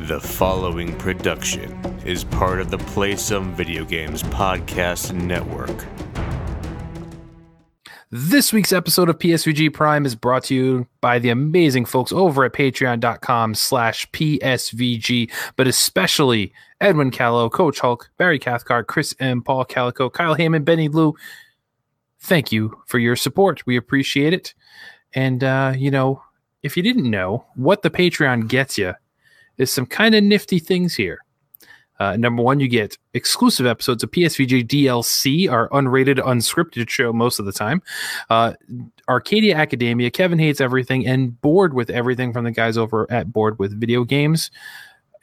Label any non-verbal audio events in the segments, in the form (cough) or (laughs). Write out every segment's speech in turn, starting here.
The following production is part of the Play Some Video Games Podcast Network. This week's episode of PSVG Prime is brought to you by the amazing folks over at patreon.com slash PSVG, but especially Edwin Callow, Coach Hulk, Barry Cathcart, Chris M, Paul Calico, Kyle Heyman, Benny Lou. Thank you for your support. We appreciate it. And, uh, you know, if you didn't know, what the Patreon gets you is some kind of nifty things here. Uh, number one, you get exclusive episodes of PSVG DLC, our unrated, unscripted show most of the time. Uh, Arcadia Academia, Kevin Hates Everything, and Bored with Everything from the guys over at Bored with Video Games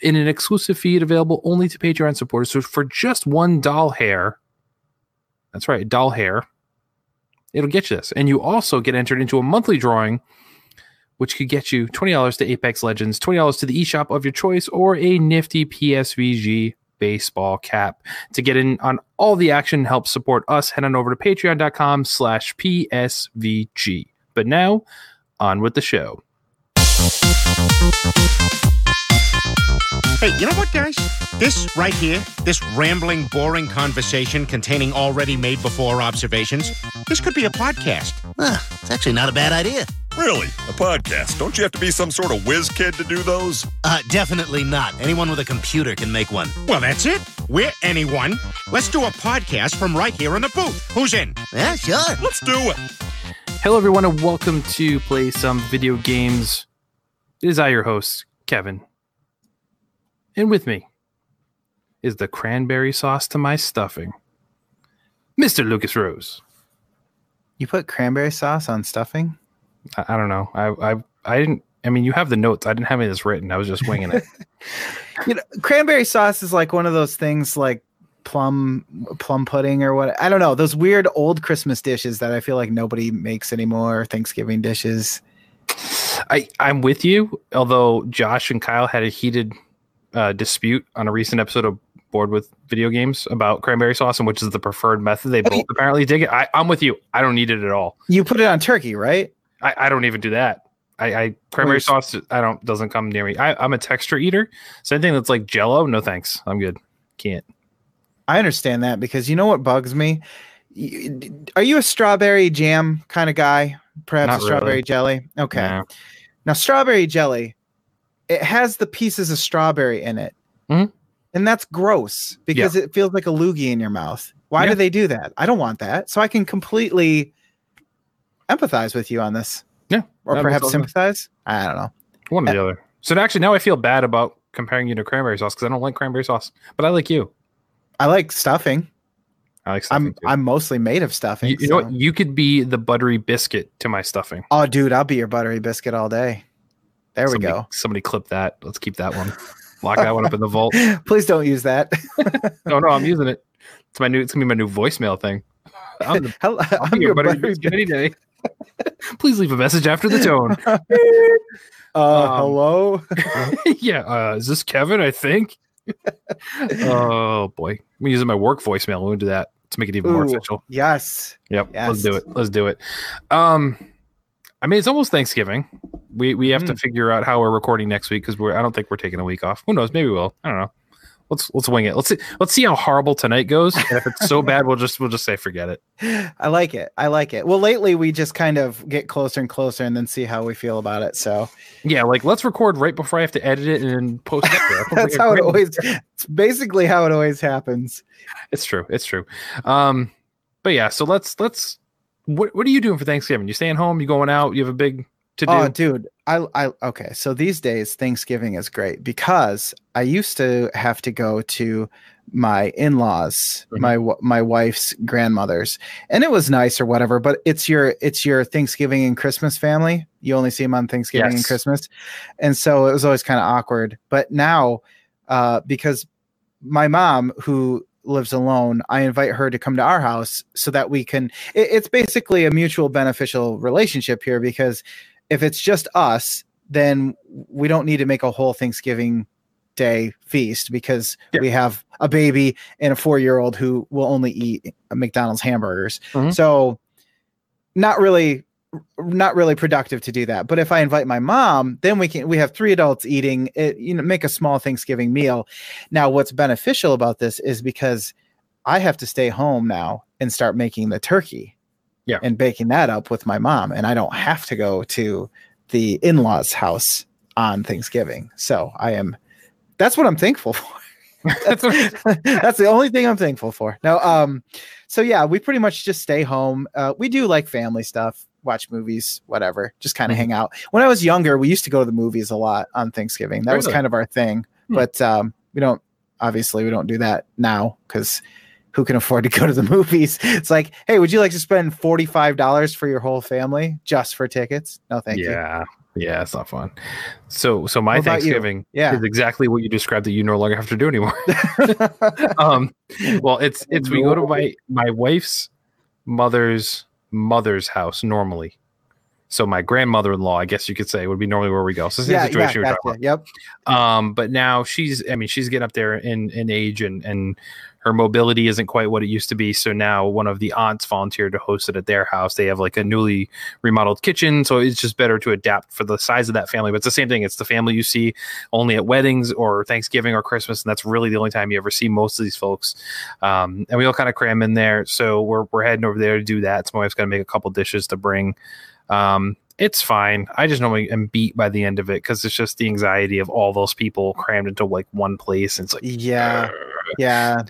in an exclusive feed available only to Patreon supporters. So for just one doll hair, that's right, doll hair, it'll get you this. And you also get entered into a monthly drawing which could get you $20 to Apex Legends, $20 to the eShop of your choice, or a nifty PSVG baseball cap. To get in on all the action and help support us, head on over to patreon.com slash PSVG. But now, on with the show. Hey, you know what, guys? This right here, this rambling, boring conversation containing already made before observations, this could be a podcast. Huh, it's actually not a bad idea. Really? A podcast? Don't you have to be some sort of whiz kid to do those? Uh, definitely not. Anyone with a computer can make one. Well, that's it. We're anyone. Let's do a podcast from right here in the booth. Who's in? Yeah, sure. Let's do it. Hello, everyone, and welcome to Play Some Video Games. It is I, your host, Kevin. And with me is the cranberry sauce to my stuffing, Mr. Lucas Rose. You put cranberry sauce on stuffing? I, I don't know. I, I I didn't. I mean, you have the notes. I didn't have any of this written. I was just winging it. (laughs) You know, cranberry sauce is like one of those things like plum plum pudding or what I don't know, those weird old Christmas dishes that I feel like nobody makes anymore, Thanksgiving dishes. I I'm with you. Although Josh and Kyle had a heated uh, dispute on a recent episode of Bored with Video Games about cranberry sauce and which is the preferred method. They both apparently dig it. I, I'm with you. I don't need it at all. You put it on turkey, right? I, I don't even do that. I, I cranberry sauce. I don't doesn't come near me. I, I'm a texture eater. So anything that's like Jello, no thanks. I'm good. Can't. I understand that because you know what bugs me? Are you a strawberry jam kind of guy? Perhaps Not a strawberry really. jelly? Okay. Nah. Now, strawberry jelly, it has the pieces of strawberry in it. Mhm. And that's gross because it feels like a loogie in your mouth. Why Yeah. do they do that? I don't want that. So I can completely empathize with you on this. Yeah. Or perhaps sympathize. I don't know. One or the other. So actually, now I feel bad about comparing you to cranberry sauce because I don't like cranberry sauce, but I like you. I like stuffing. I like stuffing I'm too. I'm mostly made of stuffing. you, you know what? You could be the buttery biscuit to my stuffing. Oh, dude, I'll be your buttery biscuit all day. There we go. Somebody clip that. Let's keep that one. Lock that one up in the vault. (laughs) Please don't use that. No, (laughs) no, I'm using it. It's my new. It's gonna be my new voicemail thing. I'm, the, (laughs) Hello, I'll I'm your buttery buttery any day. Please leave a message after the tone. Uh, Um, hello. yeah, uh, is this Kevin? I think. oh boy, I'm using my work voicemail. We'll do that to make it even more official. Yes. Yep, let's do it. Let's do it. Um, I mean, it's almost Thanksgiving. We we have to Mm. figure out how we're recording next week because we're. I don't think we're taking a week off. Who knows? Maybe we'll. I don't know. Let's let's wing it. Let's see. Let's see how horrible tonight goes. And if it's so (laughs) bad, we'll just we'll just say forget it. I like it. I like it. Well, lately we just kind of get closer and closer and then see how we feel about it. So Yeah, like let's record right before I have to edit it and post it. up there. Sounds that's how it always it's basically how it always happens. It's true. It's true. Um, but yeah, so let's let's. What what are you doing for Thanksgiving? You staying home? You going out? You have a big to do? Oh, dude. I I okay. So these days Thanksgiving is great because I used to have to go to my in-laws, Mhm. my my wife's grandmother's, and it was nice or whatever. But it's your it's your Thanksgiving and Christmas family. You only see them on Thanksgiving and Christmas, and so it was always kind of awkward. But now, uh, because my mom who lives alone i invite her to come to our house so that we can it, it's basically a mutual beneficial relationship here because if it's just us then we don't need to make a whole thanksgiving day feast because Yeah. we have a baby and a four year old who will only eat mcdonald's hamburgers Mhm. so not really not really productive to do that. But if I invite my mom, then we can we have three adults eating it, you know, make a small Thanksgiving meal. Now, what's beneficial about this is because I have to stay home now and start making the turkey. Yeah. And baking that up with my mom. And I don't have to go to the in-laws house on Thanksgiving. So I am that's what I'm thankful (laughs) for. that's, (laughs) that's the only thing I'm thankful for. No, um, so yeah, we pretty much just stay home. Uh, we do like family stuff, watch movies, whatever, just kind of Mhm. hang out. When I was younger, we used to go to the movies a lot on Thanksgiving. That was kind of our thing. Hmm. But um, we don't obviously we don't do that now because who can afford to go to the (laughs) movies? It's like, hey, would you like to spend forty five dollars for your whole family just for tickets? No, thank you. yeah. Yeah, it's not fun. So, so my What about you? Thanksgiving Yeah. is exactly what you described that you no longer have to do anymore. (laughs) (laughs) um, well, it's it's we go to my my wife's mother's mother's house normally. So my grandmother-in-law, I guess you could say, would be normally where we go. So same yeah, yeah, situation about. Yep. Um, but now she's, I mean, she's getting up there in in age, and and her mobility isn't quite what it used to be. So now one of the aunts volunteered to host it at their house. They have like a newly remodeled kitchen, so it's just better to adapt for the size of that family. But it's the same thing. It's the family you see only at weddings or Thanksgiving or Christmas, and that's really the only time you ever see most of these folks. Um, and we all kind of cram in there. So we're we're heading over there to do that. So my wife's gonna make a couple dishes to bring. Um, it's fine. I just normally am beat by the end of it because it's just the anxiety of all those people crammed into like one place. And it's like, Yeah. Yeah.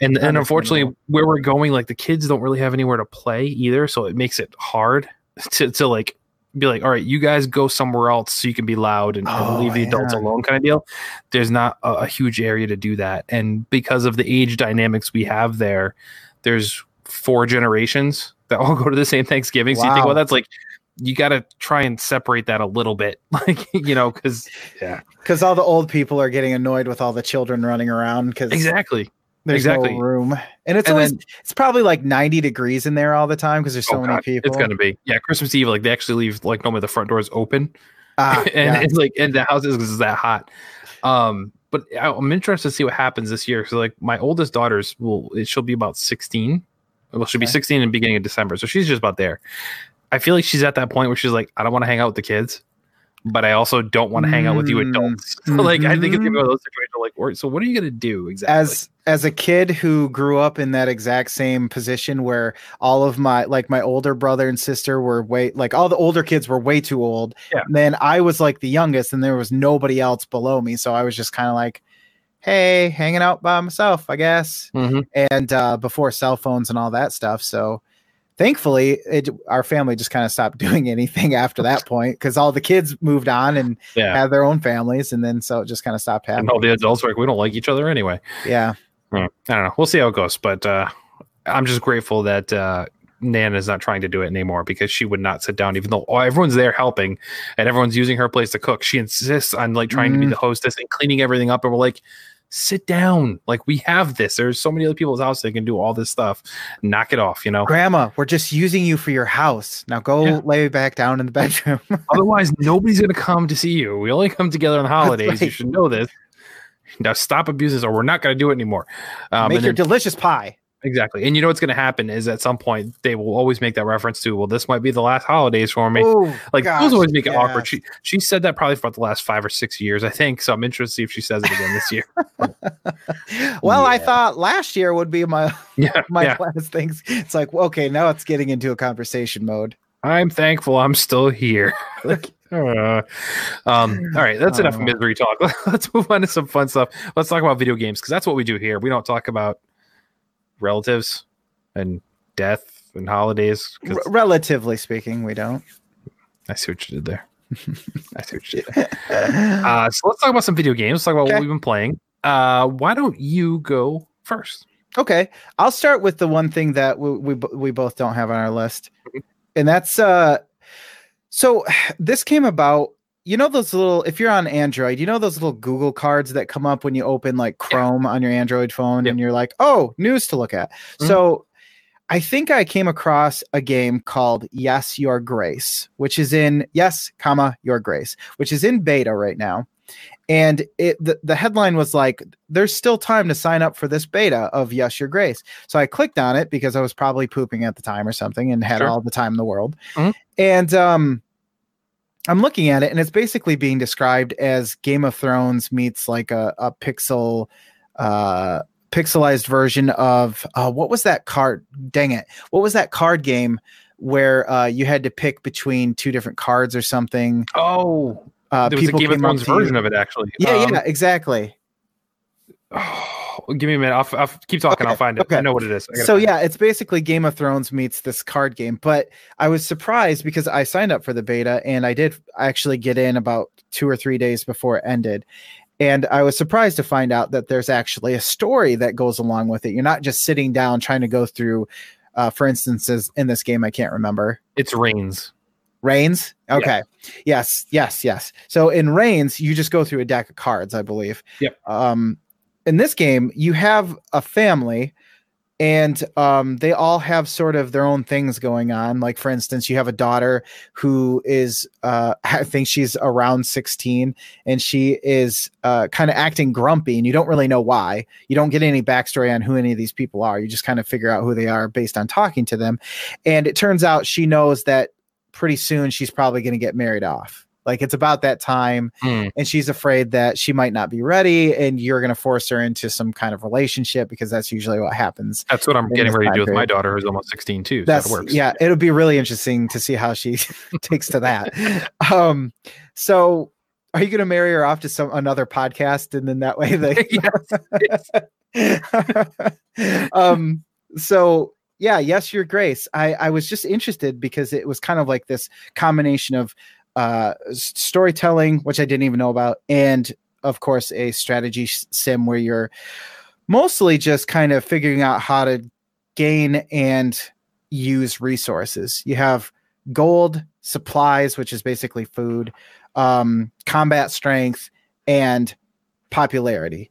And and unfortunately, where we're going, like the kids don't really have anywhere to play either, so it makes it hard (laughs) to to like be like, all right, you guys go somewhere else so you can be loud and, and Oh, leave the adults alone, kind of deal. There's not a, a huge area to do that, and because of the age dynamics we have there, there's four generations that (laughs) all go to the same Thanksgiving. So you think, well, that's like you got to try and separate that a little bit, (laughs) like you know, because yeah, Because all the old people are getting annoyed with all the children running around because exactly. There's exactly. no room. And it's And always then- it's probably like 90 degrees in there all the time because there's so Oh, many God, people. It's gonna be yeah. Christmas Eve, like they actually leave like normally the front door is open, Ah, (laughs) and yeah. it's like and the house is, is that hot. Um, but I- I'm interested to see what happens this year. So like my oldest daughter's will it, she'll be about 16. Well, she'll be 16 in the beginning of December, so she's just about there. I feel like she's at that point where she's like, I don't want to hang out with the kids, but I also don't want to hang out with you adults. (laughs) like I think it's gonna be one of those situations like, so what are you gonna do exactly? as as a kid who grew up in that exact same position where all of my like my older brother and sister were way like all the older kids were way too old Yeah. then i was like the youngest and there was nobody else below me so i was just kind of like hey hanging out by myself i guess Mhm. and uh before cell phones and all that stuff so thankfully it our family just kind of stopped (laughs) doing anything after that point because all the kids moved on and yeah, had their own families and then so it just kind of stopped and happening all the adults are like, we don't like each other anyway. yeah Hmm. I don't know. We'll see how it goes, but uh, I'm just grateful that uh, Nan is not trying to do it anymore because she would not sit down, even though everyone's there helping and everyone's using her place to cook. She insists on like trying to be Mm. the hostess and cleaning everything up, and we're like, sit down. Like we have this. There's so many other people's house that can do all this stuff. Knock it off, you know. Grandma, we're just using you for your house. Now go Yeah. lay back down in the (laughs) bedroom. Otherwise, nobody's gonna come to see you. We only come together on holidays. You should know this. Now stop abusing this, or we're not gonna do it anymore. Um, Make your then- delicious pie. Exactly. And you know what's going to happen is at some point they will always make that reference to, well, this might be the last holidays for me. Oh, like gosh, those always make it awkward. She she said that probably for the last five or six years, I think. So I'm interested to see if she says it again this year. (laughs) well, I thought last year would be my (laughs) yeah. (laughs) my yeah. last things. It's like well, okay, now it's getting into a conversation mode. I'm thankful I'm still here. like, uh, um, all right, that's enough Oh. misery talk. Let's move on to some fun stuff. Let's talk about video games because that's what we do here. We don't talk about relatives and death and holidays. R- relatively speaking, we don't. I see what you did there. (laughs) I see what you did. Uh, so let's talk about some video games. Let's talk about Okay. what we've been playing. Uh, why don't you go first? Okay, I'll start with the one thing that we we, we both don't have on our list, Mhm. and that's uh. So (sighs) this came about. You know those little if you're on Android, you know those little Google cards that come up when you open like Chrome on your Android phone, Yep. and you're like, oh, news to look at. Mhm. So I think I came across a game called Yes Your Grace, which is in Yes, comma Your Grace, which is in beta right now. and it the, the headline was like there's still time to sign up for this beta of yes your grace so i clicked on it because i was probably pooping at the time or something and had Sure. all the time in the world Mhm. and um i'm looking at it and it's basically being described as game of thrones meets like a, a pixel uh pixelized version of uh what was that card dang it what was that card game where uh you had to pick between two different cards or something Oh, uh there was a Game of Thrones you- version of it actually. yeah Um, yeah exactly (sighs) give me a minute. I'll, I'll keep talking. I'll find it. okay. I know what it is. So find it. yeah it's basically game of thrones meets this card game but i was surprised because i signed up for the beta and i did actually get in about two or three days before it ended and i was surprised to find out that there's actually a story that goes along with it you're not just sitting down trying to go through uh, for instances in this game i can't remember it's Reigns. Reigns. Okay. Yes. Yes. Yes. So in Reigns, you just go through a deck of cards, I believe. Yep. Um, in this game, you have a family, and um, they all have sort of their own things going on. Like for instance, you have a daughter who is, uh, (laughs) I think she's around sixteen, and she is uh, kind of acting grumpy, and you don't really know why. You don't get any backstory on who any of these people are. You just kind of figure out who they are based on talking to them. And it turns out she knows that pretty soon she's probably going to get married off. Like it's about that time, Hmm. and she's afraid that she might not be ready, and you're going to force her into some kind of relationship because that's usually what happens. That's what I'm getting ready to do with my daughter, who's almost 16 too. That's so it works. yeah, it'll be really interesting to see how she (laughs) takes to that. Um, so are you going to marry her off to some another podcast, and then that way they (laughs) (laughs) um so yeah yes your grace i i was just interested because it was kind of like this combination of uh storytelling which i didn't even know about and of course a strategy sim where you're mostly just kind of figuring out how to gain and use resources you have gold supplies which is basically food um combat strength and popularity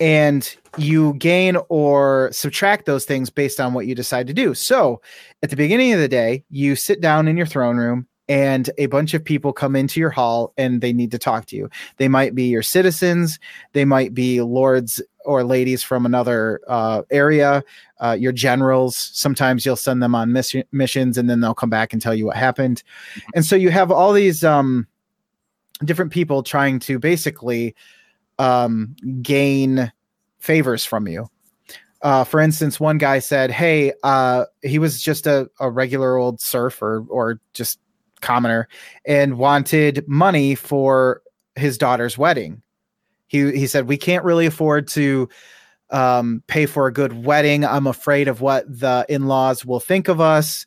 and you gain or subtract those things based on what you decide to do. So, at the beginning of the day, you sit down in your throne room and a bunch of people come into your hall and they need to talk to you. They might be your citizens, they might be lords or ladies from another uh, area, uh, your generals. Sometimes you'll send them on miss- missions and then they'll come back and tell you what happened. And so you have all these um, different people trying to basically um, gain favors from you. Uh, for instance, one guy said, "Hey, uh, he was just a, a regular old serf or or just commoner, and wanted money for his daughter's wedding. He he said we can't really afford to um, pay for a good wedding. I'm afraid of what the in laws will think of us.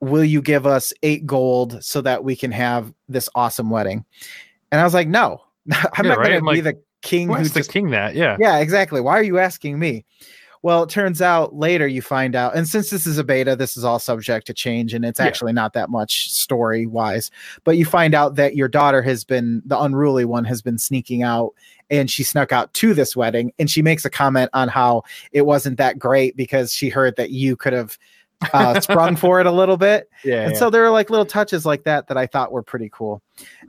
Will you give us eight gold so that we can have this awesome wedding?" And I was like, "No, (laughs) I'm Yeah, not right? going to be like, the king Who who the king that? Yeah. yeah, exactly. Why are you asking me? Well, it turns out later you find out, and since this is a beta, this is all subject to change, and it's Yeah. actually not that much story wise. But you find out that your daughter has been the unruly one, has been sneaking out, and she snuck out to this wedding, and she makes a comment on how it wasn't that great because she heard that you could have uh, sprung for it a little bit. (laughs) Yeah. And yeah. so there are like little touches like that that I thought were pretty cool.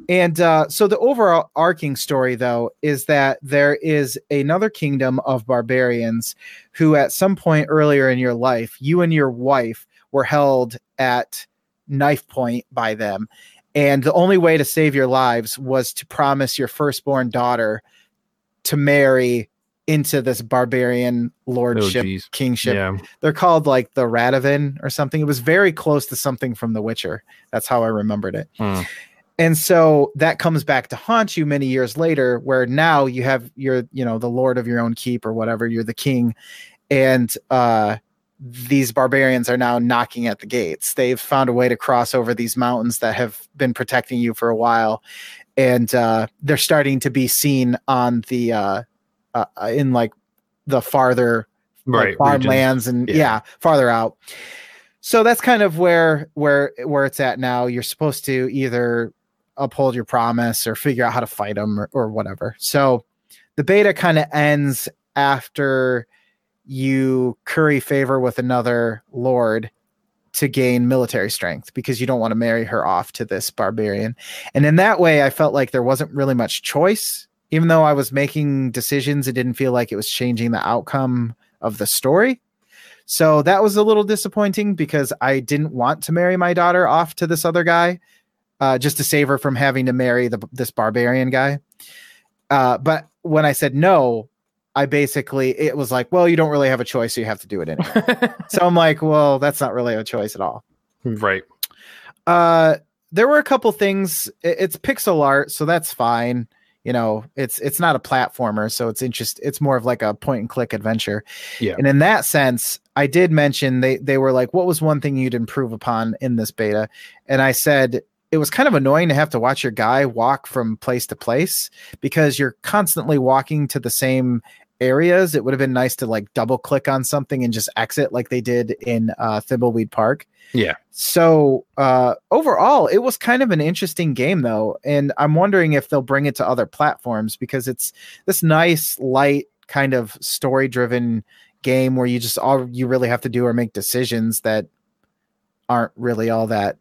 And uh, so the overall arcing story, though, is that there is another kingdom of barbarians who, at some point earlier in your life, you and your wife were held at knife point by them. And the only way to save your lives was to promise your firstborn daughter to marry into this barbarian oh, lordship, geez. kingship Yeah. they're called like the Radovan or something. It was very close to something from The Witcher. That's how I remembered it. Hmm. And so that comes back to haunt you many years later, where now you have you're you know the lord of your own keep or whatever. You're the king, and uh, these barbarians are now knocking at the gates. They've found a way to cross over these mountains that have been protecting you for a while, and uh, they're starting to be seen on the uh, uh, in like the farther Right. like farmlands and Yeah. yeah. farther out. So that's kind of where where where it's at now. You're supposed to either uphold your promise or figure out how to fight them or, or whatever. So the beta kind of ends after you curry favor with another lord to gain military strength because you don't want to marry her off to this barbarian. And in that way, I felt like there wasn't really much choice. Even though I was making decisions, it didn't feel like it was changing the outcome of the story. So that was a little disappointing because I didn't want to marry my daughter off to this other guy, uh, just to save her from having to marry the, this barbarian guy. Uh, but when I said no, I basically it was like, well, you don't really have a choice, so you have to do it anyway. (laughs) so I'm like, well, that's not really a choice at all. Right. Uh, there were a couple things. It's pixel art, so that's fine. You know, it's it's not a platformer, so it's interest. It's more of like a point and click adventure. Yeah. And in that sense, I did mention they they were like, what was one thing you'd improve upon in this beta? And I said it was kind of annoying to have to watch your guy walk from place to place because you're constantly walking to the same areas. It would have been nice to like double click on something and just exit like they did in uh, Thimbleweed Park. Yeah. So uh, overall, it was kind of an interesting game, though, and I'm wondering if they'll bring it to other platforms because it's this nice, light, kind of story-driven game where you just all you really have to do are make decisions that aren't really all that.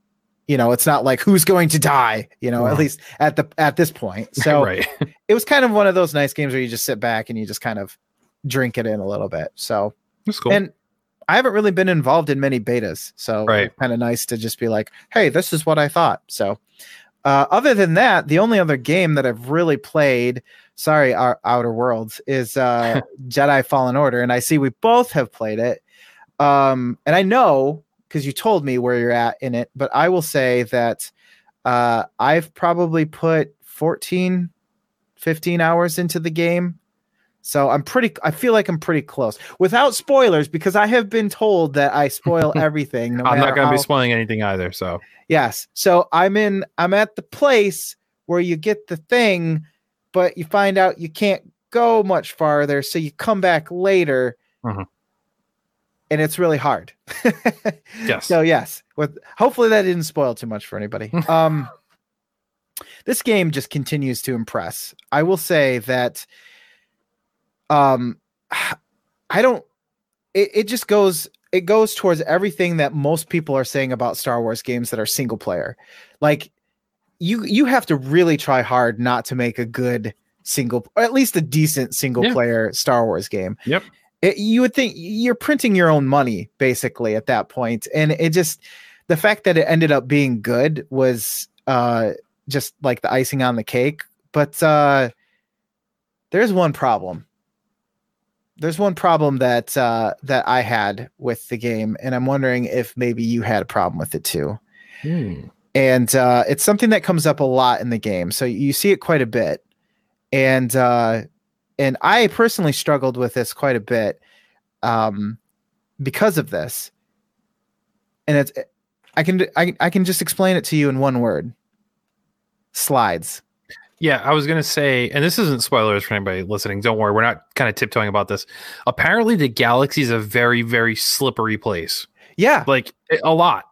You know, it's not like who's going to die. You know, at least at the at this point. (laughs) So right. it was kind of one of those nice games where you just sit back and you just kind of drink it in a little bit. So That's cool. and I haven't really been involved in many betas, so Right. kind of nice to just be like, "Hey, this is what I thought." So, uh, other than that, the only other game that I've really played, sorry, our Outer Worlds, is uh, (laughs) Jedi Fallen Order, and I see we both have played it. Um, and I know because you told me where you're at in it, but I will say that uh, I've probably put 14, 15 hours into the game. So I'm pretty I feel like I'm pretty close. Without spoilers because I have been told that I spoil (laughs) everything. No I'm not going to be spoiling anything either. So Yes. So I'm in I'm at the place where you get the thing but you find out you can't go much farther so you come back later. Mhm. And it's really hard. (laughs) yes. So yes, with hopefully that didn't spoil too much for anybody. (laughs) Um this game just continues to impress. I will say that um (sighs) I don't it, it just goes it goes towards everything that most people are saying about Star Wars games that are single player. Like you you have to really try hard not to make a good single or at least a decent single Yeah. player Star Wars game Yep. It, you would think you're printing your own money basically at that point and it just the fact that it ended up being good was uh just like the icing on the cake but uh there's one problem there's one problem that uh that i had with the game and i'm wondering if maybe you had a problem with it too Hmm. and uh, it's something that comes up a lot in the game. So you see it quite a bit, and uh, and I personally struggled with this quite a bit um, because of this. And it's I can I, I can just explain it to you in one word: slides. Yeah, I was gonna say, and this isn't spoilers for anybody listening. Don't worry, we're not kind of tiptoeing about this. Apparently, the galaxy is a very, very slippery place. Yeah, Like a lot.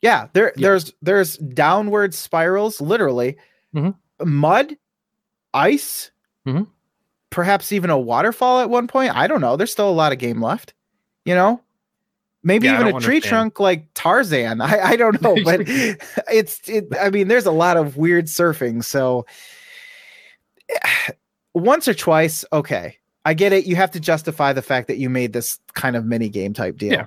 yeah. There Yeah. there's there's downward spirals, literally, Mhm. mud, ice, Mhm. Perhaps even a waterfall at one point. I don't know. There's still a lot of game left. You know, maybe Yeah, even a tree understand. trunk like Tarzan. (laughs) I, I don't know, but (laughs) (laughs) it's it. I mean, there's a lot of weird surfing. So (sighs) once or twice, okay, I get it. You have to justify the fact that you made this kind of mini game type deal. Yeah.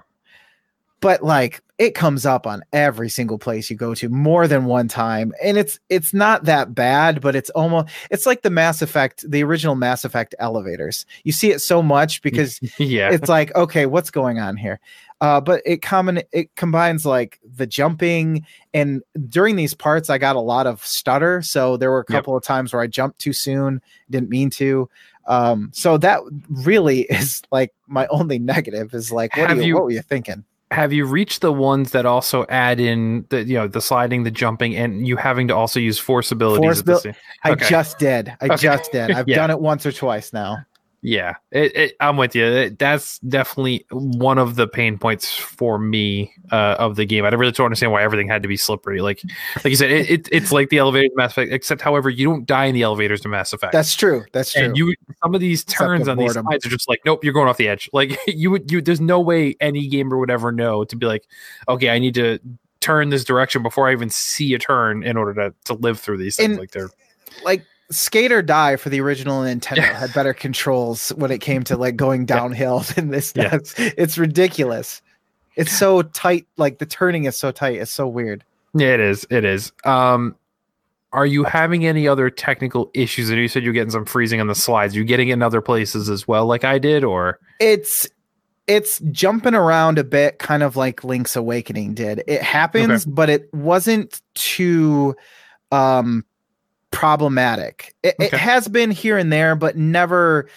But like it comes up on every single place you go to more than one time and it's it's not that bad but it's almost it's like the mass effect the original mass effect elevators you see it so much (laughs) because yeah. it's like okay what's going on here uh but it common it combines like the jumping and during these parts i got a lot of stutter so there were a Yep. couple of times where i jumped too soon didn't mean to um so that really (laughs) is like my only negative is like what, Have are you, you- what were you thinking Have you reached the ones that also add in the you know the sliding, the jumping, and you having to also use force abilities? Force at the abil- same- i just did i Okay. just did (laughs) i've Yeah. done it once or twice now Yeah, it, it, I'm with you. It, that's definitely one of the pain points for me uh, of the game. I really don't understand why everything had to be slippery. Like, like you said, it, it, it's like the elevators in Mass Effect, except however, you don't die in the elevators in Mass Effect. That's true. That's true. and you some of these turns on these sides are just like, nope, you're going off the edge. Like (laughs) you would, you there's no way any gamer would ever know to be like, okay, I need to turn this direction before I even see a turn in order to to live through these things. And- like they're like Skate or Die for the original Nintendo had better controls when it came to like going downhill (laughs) than this Yeah. does. It's ridiculous. It's so tight. Like the turning is so tight. It's so weird. Yeah, it is. It is. Um, are you having any other technical issues? And you said you're getting some freezing on the slides. Are you getting it in other places as well, like I did, or It's it's jumping around a bit, kind of like Link's Awakening did. It happens, but it wasn't too um problematic. It, it has been here and there, but never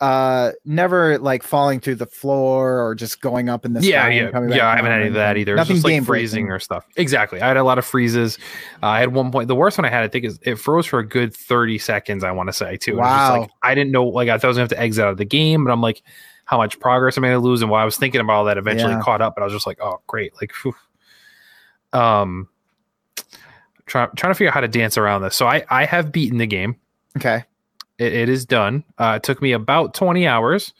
uh never like falling through the floor or just going up in the yeah, yeah, yeah? I haven't had any of that either. Nothing just like freezing breaking. or stuff. Exactly. I had a lot of freezes. Uh, I had one point. The worst one I had, I think, is it froze for a good thirty seconds. I want to say too. Wow. like I didn't know. Like I thought I was gonna have to exit out of the game, but I'm like, how much progress am I gonna lose? And while I was thinking about all that, eventually Yeah. caught up, and I was just like, oh, great. Like, phew. um, trying trying to figure out how to dance around this. So I I have beaten the game. Okay. It, it is done. Uh, it took me about 20 hours.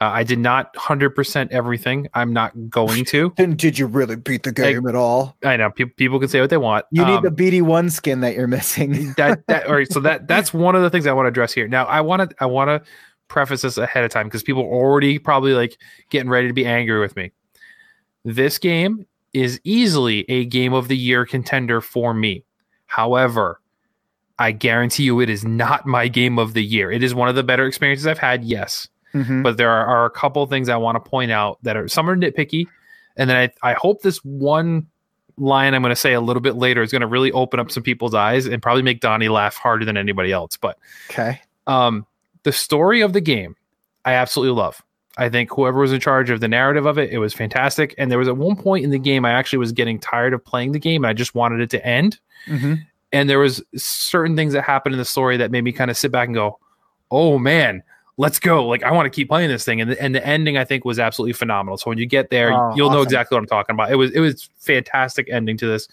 Uh, I did not 100% everything. I'm not going to. (laughs) Then did you really beat the game at all? I know pe- people can say what they want. You need Um, the BD1 skin that you're missing. (laughs) that that all right. So that that's (laughs) one of the things I want to address here. Now I want to I want to preface this ahead of time because people are already probably like getting ready to be angry with me. This game is easily a game of the year contender for me. However, I guarantee you it is not my game of the year. It is one of the better experiences I've had, yes. Mhm. But there are, are a couple things I want to point out that are some are nitpicky. And then I, I hope this one line I'm going to say a little bit later is going to really open up some people's eyes and probably make Donnie laugh harder than anybody else. But Okay. um, the story of the game, I absolutely love. I think whoever was in charge of the narrative of it, it was fantastic. And there was at one point in the game, I actually was getting tired of playing the game, and I just wanted it to end. hmm And there was certain things that happened in the story that made me kind of sit back and go, "Oh man, let's go!" Like I want to keep playing this thing. And the, and the ending, I think, was absolutely phenomenal. So when you get there, Oh, you'll know exactly what I'm talking about. It was it was fantastic ending to this.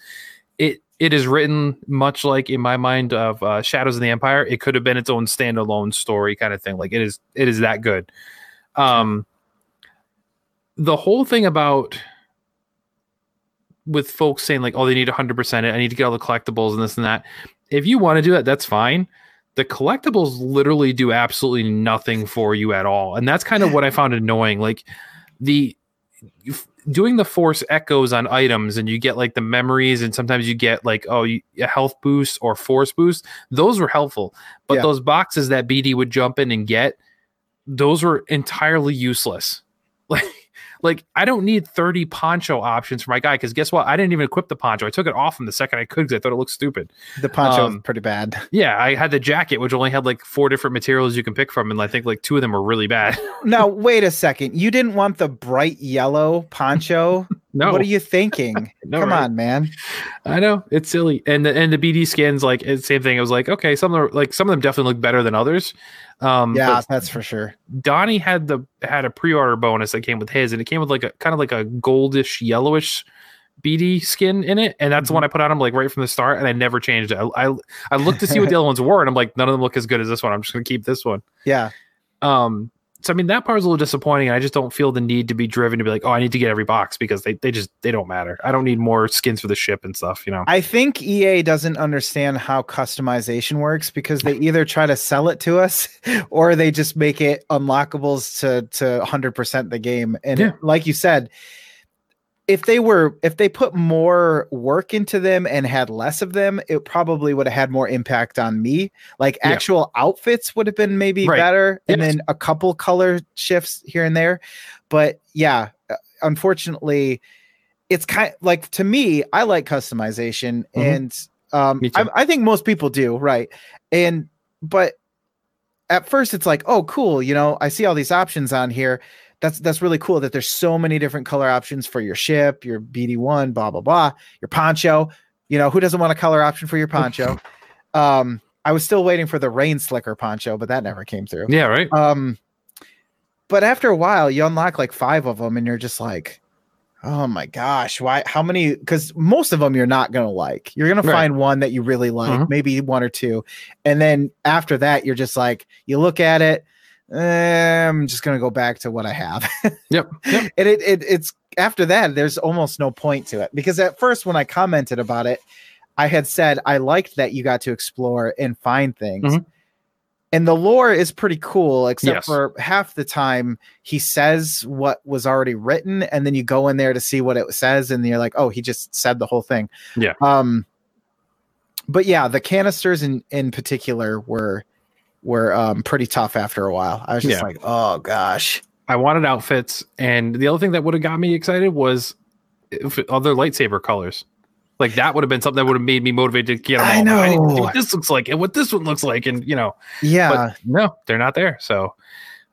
It it is written much like in my mind of uh, Shadows of the Empire. It could have been its own standalone story kind of thing. Like it is it is that good. Um, the whole thing about with folks saying like, oh, they need 100%. it. I need to get all the collectibles and this and that. If you want to do that, that's fine. The collectibles literally do absolutely nothing for you at all, and that's kind of what I found annoying. Like the doing the force echoes on items, and you get like the memories, and sometimes you get like oh, you, a health boost or force boost. Those were helpful, but Yeah. those boxes that BD would jump in and get, those were entirely useless. (laughs) Like, like I don't need 30 poncho options for my guy because guess what? I didn't even equip the poncho. I took it off him the second I could because I thought it looked stupid. The poncho Um, is pretty bad. (laughs) Yeah, I had the jacket, which only had like four different materials you can pick from, and I think like two of them were really bad. (laughs) now, wait a second. You didn't want the bright yellow poncho? no, What are you thinking? No, Come right? on, man. I know it's silly, and the and the BD skins like same thing. I was like, okay, some of them like some of them definitely look better than others. Um, Yeah, that's for sure. Donnie had the had a pre-order bonus that came with his, and it came with like a kind of like a goldish yellowish BD skin in it, and that's the one I put on him like right from the start, and I never changed it. I I, I looked to see what the (laughs) other ones were, and I'm like, none of them look as good as this one. I'm just gonna keep this one. Yeah. Um, so I mean that part was a little disappointing, and I just don't feel the need to be driven to be like, oh, I need to get every box because they they just they don't matter. I don't need more skins for the ship and stuff, you know. I think EA doesn't understand how customization works because they either try to sell it to us (laughs) or they just make it unlockables to to 100% the game. And Yeah. like you said, if they were if they put more work into them and had less of them, it probably would have had more impact on me. Like Yeah. actual outfits would have been maybe Right. better and then a couple color shifts here and there. But yeah, uh, unfortunately, it's kind like to me, I like customization Mhm. and um I, I think most people do, right? And but at first it's like, oh cool, you know, I see all these options on here. That's that's really cool that there's so many different color options for your ship, your BD1, blah blah blah, your poncho. You know, who doesn't want a color option for your poncho? (laughs) um I was still waiting for the rain slicker poncho, but that never came through. Yeah, right. Um, but after a while, you unlock like five of them, and you're just like, oh my gosh, why? How many? Because most of them you're not gonna like. You're gonna Right. find one that you really like, Mhm. maybe one or two, and then after that, you're just like, you look at it. "Eh, I'm just gonna go back to what I have. (laughs) Yep. Yep. and it, it it's after that there's almost no point to it because at first when i commented about it i had said i liked that you got to explore and find things Mhm. and the lore is pretty cool except Yes. for half the time he says what was already written and then you go in there to see what it says and you're like oh he just said the whole thing Yeah. um but yeah the canisters in in particular were were um pretty tough after a while i was just Yeah. like oh gosh I wanted outfits, and the other thing that would have got me excited was if other lightsaber colors. Like that would have been something that would have made me motivated to get them. I all. need to see know. what this looks like and what this one looks like, and you know, yeah but no, they're not there. So,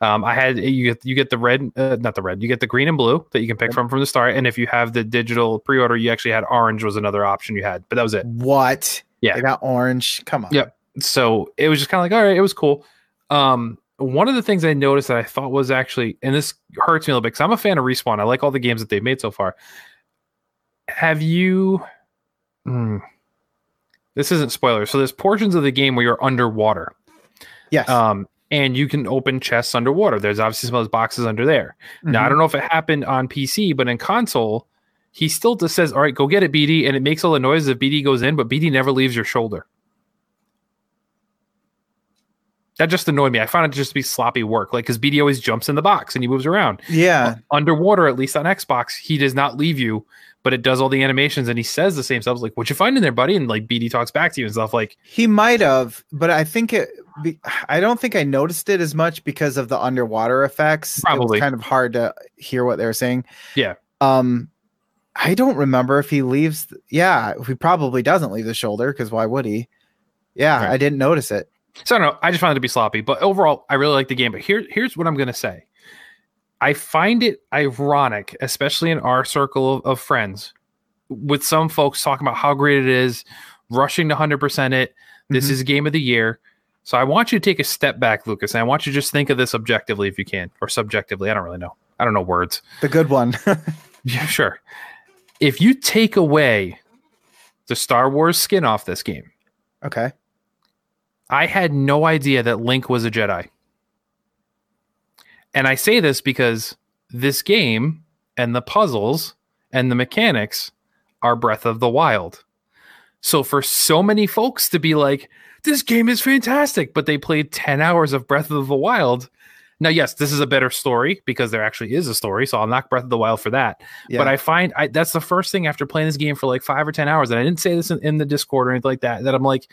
um, I had you get you get the red, uh, not the red, you get the green and blue that you can pick from from the start, and if you have the digital pre-order, you actually had orange was another option you had, but that was it. What? Yeah. They got orange. Come on. Yep. So it was just kind of like all right it was cool. Um one of the things i noticed that i thought was actually and this hurts me a little bit because i'm a fan of respawn. I like all the games that they've made so far. Have you Hmm. this isn't spoiler so there's portions of the game where you're underwater. Yes. um and you can open chests underwater. There's obviously some of those boxes under there. Now i Mhm. don't know if it happened on pc but in console he still just says all right go get it bd and it makes all the noises if bd goes in but bd never leaves your shoulder that just annoyed me. I found it just to be sloppy work. Like, because BD always jumps in the box and he moves around. Yeah. Underwater, at least on Xbox, he does not leave you, but it does all the animations and he says the same stuff. Like, what you find in there, buddy? And like BD talks back to you and stuff. Like, He might have, but I think it. Be, I don't think I noticed it as much because of the underwater effects. It Probably. was kind of hard to hear what they were saying. Yeah. Um, I don't remember if he leaves. Yeah, he probably doesn't leave the shoulder because why would he? Yeah, Right. I didn't notice it. So I don't know. I just found it to be sloppy. But overall, I really like the game. But here, here's what I'm going to say. I find it ironic, especially in our circle of, of friends, with some folks talking about how great it is, rushing to 100% it. This Mhm. is game of the year. So I want you to take a step back, Lucas, and I want you to just think of this objectively if you can, or subjectively. I don't really know. I don't know words. The good one. (laughs) Yeah, sure. If you take away the Star Wars skin off this game, okay. I had no idea that Link was a Jedi. And I say this because this game and the puzzles and the mechanics are Breath of the Wild. So for so many folks to be like, this game is fantastic, but they played 10 hours of Breath of the Wild. Now, yes, this is a better story because there actually is a story. So I'll knock Breath of the Wild for that. Yeah. But I find I, that's the first thing after playing this game for like five or 10 hours. And I didn't say this in, in the Discord or anything like that, that I'm like,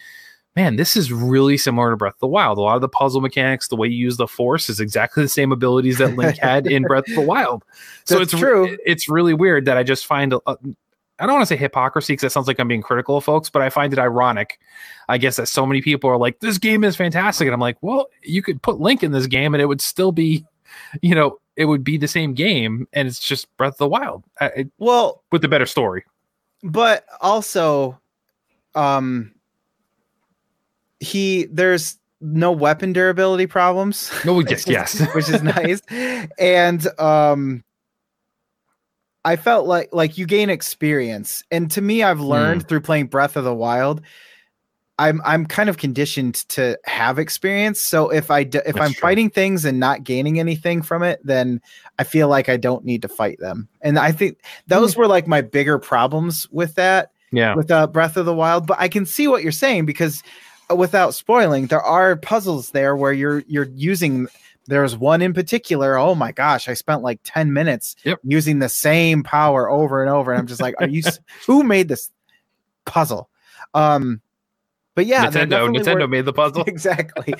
man, this is really similar to Breath of the Wild. A lot of the puzzle mechanics, the way you use the Force, is exactly the same abilities that Link had in Breath of the Wild. (laughs) So That's it's true. It's really weird that I just find. I don't want to say hypocrisy because that sounds like I'm being critical of folks, but I find it ironic. I guess that so many people are like, "This game is fantastic," and I'm like, "Well, you could put Link in this game, and it would still be, you know, it would be the same game, and it's just Breath of the Wild it, Well, with a better story." but also um he there's no weapon durability problems. No, we (laughs) yes, yes. which is nice. And um i felt like like you gain experience. And to me i've learned through playing breath of the wild i'm i'm kind of conditioned to have experience. So if i d- if That's i'm true. fighting things and not gaining anything from it then i feel like i don't need to fight them. And i think those were like my bigger problems with that Yeah, with uh, Breath of the Wild, but I can see what you're saying because without spoiling, there are puzzles there where you're you're using. There's one in particular. Oh my gosh, I spent like ten minutes Yep. using the same power over and over, and I'm just like, are you? (laughs) who made this puzzle? Um, but yeah, Nintendo. Nintendo were- made the puzzle. (laughs) exactly.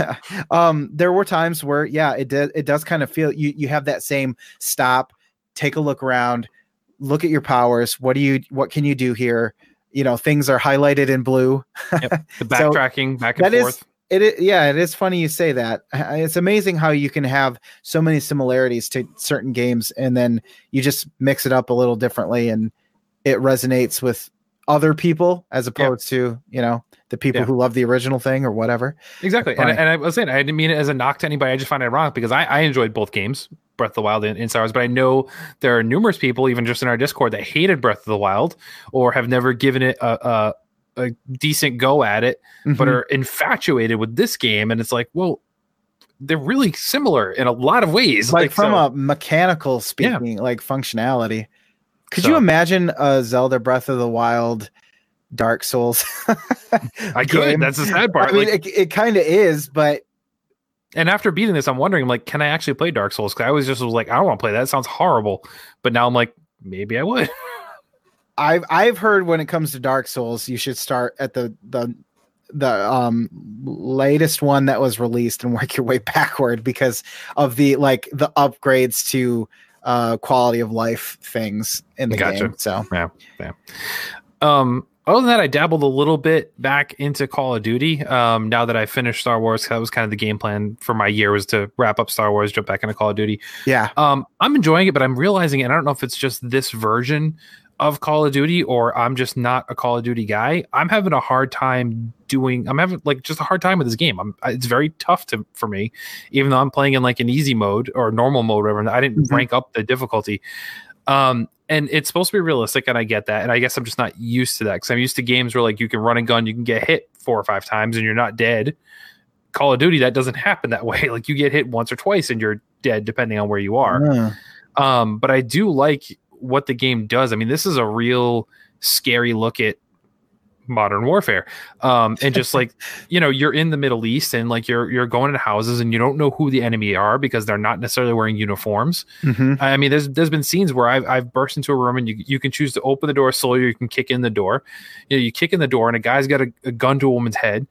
(laughs) um, there were times where yeah, it did. It does kind of feel you. You have that same stop, take a look around, look at your powers. What do you? What can you do here? You know, things are highlighted in blue. (laughs) The So, backtracking back and that is- forth. It is, yeah, it is funny you say that. It's amazing how you can have so many similarities to certain games, and then you just mix it up a little differently, and it resonates with other people as opposed to you know the people Yeah. who love the original thing or whatever. Exactly. And, and I was saying, I didn't mean it as a knock to anybody. I just find it ironic because I, I enjoyed both games, Breath of the Wild and, and Star Wars, but I know there are numerous people, even just in our Discord, that hated Breath of the Wild or have never given it a, a, a decent go at it, but Mhm. are infatuated with this game. And it's like, well, they're really similar in a lot of ways. like, from so- a mechanical Yeah. speaking, like functionality. Could So- you imagine a Zelda Breath of the Wild Dark Souls? I could. (laughs) That's the sad part. I mean, like, it, it kind of is, but and after beating this, I'm wondering, like, can I actually play Dark Souls? Because I was just was like, I don't want to play that. It sounds horrible. But now I'm like, maybe I would. (laughs) I've I've heard when it comes to Dark Souls, you should start at the the the um latest one that was released and (laughs) work your way backward because of the like the upgrades to uh quality of life things in the Gotcha. game. So yeah, yeah. Um, other than that, I dabbled a little bit back into Call of Duty. Um, now that I finished Star Wars, that was kind of the game plan for my year was to wrap up Star Wars, jump back into Call of Duty. yeah, Um, I'm enjoying it, but I'm realizing, and I don't know if it's just this version of Call of Duty or I'm just not a Call of Duty guy. I'm having a hard time doing. I'm having like just a hard time with this game. I'm. It's very tough to for me, even though I'm playing in like an easy mode or normal mode, whatever. I didn't Mhm. rank up the difficulty. Um, and it's supposed to be realistic, and I get that. And I guess I'm just not used to that because I'm used to games where like you can run and gun, you can get hit four or five times, and you're not dead. Call of Duty, that doesn't happen that (laughs) way. Like you get hit once or twice, and you're dead, depending on where you are. Mm. Um, but I do like what the game does. I mean, this is a real scary look at modern warfare. Um, and just like, (laughs) you know, you're in the Middle East and like you're you're going into houses and you don't know who the enemy are because they're not necessarily wearing uniforms. Mhm. I mean, there's there's been scenes where I've I've burst into a room and you you can choose to open the door slowly or you can kick in the door. You know, you kick in the door and a guy's got a, a gun to a woman's head,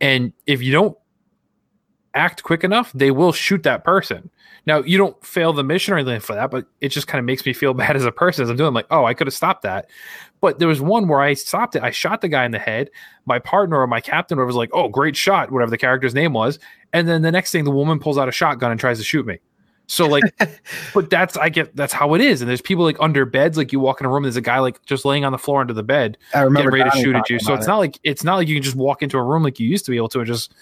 and if you don't act quick enough, they will shoot that person. Now you don't fail the mission or anything for that, but it just kind of makes me feel (laughs) bad as a person as I'm doing. I'm like, oh, I could have stopped that. But there was one where I stopped it. I shot the guy in the head. My partner or my captain was like, oh, great shot, whatever the character's name was. And then the next thing, the woman pulls out a shotgun and tries to shoot me. So (laughs) like, but that's I get that's how it is. And there's people like under beds, like you walk in a room, there's a guy like just laying on the floor under the bed, I remember getting ready to shoot at you. So it's it. not like it's not like you can just walk into a room like you used to be able to and just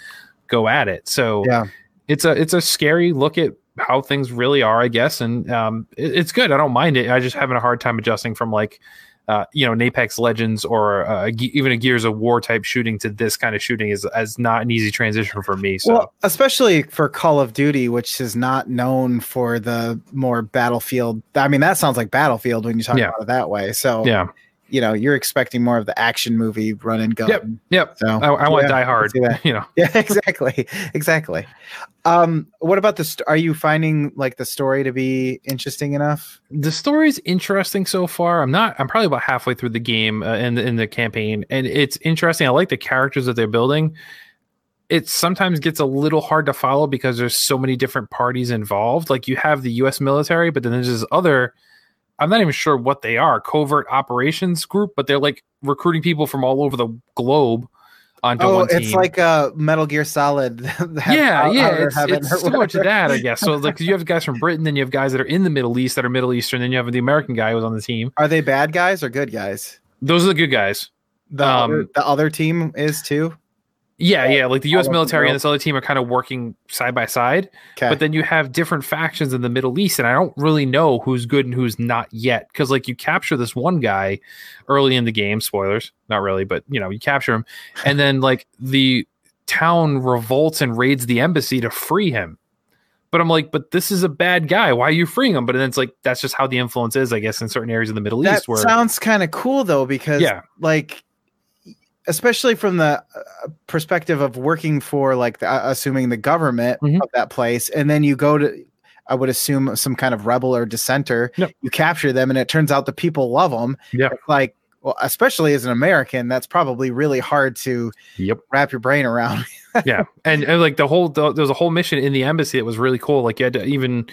go at it. So Yeah. it's a it's a scary look at how things really are, I guess, and um, it- it's good. I don't mind it. I just having a hard time adjusting from like. Uh, you know, an Apex Legends or uh, even a Gears of War type shooting to this kind of shooting is as not an easy transition for me. So Well, especially for Call of Duty, which is not known for the more battlefield. I mean, that sounds like Battlefield when you talk Yeah. about it that way. So, yeah, you know, you're expecting more of the action movie run and gun. Yep. yep. So, I, I want yeah, Die Hard. (laughs) You know, (laughs) yeah, exactly, exactly. Um, what about the? St- are you finding like the story to be interesting enough? the story's interesting so far. I'm not. I'm probably about halfway through the game uh, in the, in the campaign, and it's interesting. I like the characters that they're building. It sometimes gets a little hard to follow because there's so many different parties involved. Like you have the U.S. military, but then there's this other. I'm not even sure what they are. Covert operations group, but they're like recruiting people from all over the globe onto Oh, one team. it's like uh, Metal Gear Solid. (laughs) yeah, yeah, Outer it's, it's much of that, I guess. So like you have guys from (laughs) Britain, then you have guys that are in the Middle East that are Middle Eastern, then you have the American guy who's on the team. Are they bad guys or good guys? Those are the good guys. The Um, other, the other team is too. Yeah, yeah. Like the U.S. All over the military and this other team are kind of working side by side, Okay. but then you have different factions in the Middle East, and I don't really know who's good and who's not yet. Because like you capture this one guy early in the game, spoilers, not really, but you know you capture him, and then like the town revolts and raids the embassy to free him. But I'm like, but this is a bad guy. Why are you freeing him? But then it's like that's just how the influence is, I guess, in certain areas of the Middle that East. Where sounds kind of cool though, because Yeah. like, especially from the uh, perspective of working for like, the, uh, assuming the government Mhm. of that place, and then you go to. I would assume some kind of rebel or dissenter. Yep. You capture them, and it turns out the people love them. Yeah. Like, well, especially as an American, that's probably really hard to Yep. wrap your brain around. (laughs) yeah, and, and like the whole the, there was a whole mission in the embassy that was really cool. Like you had to even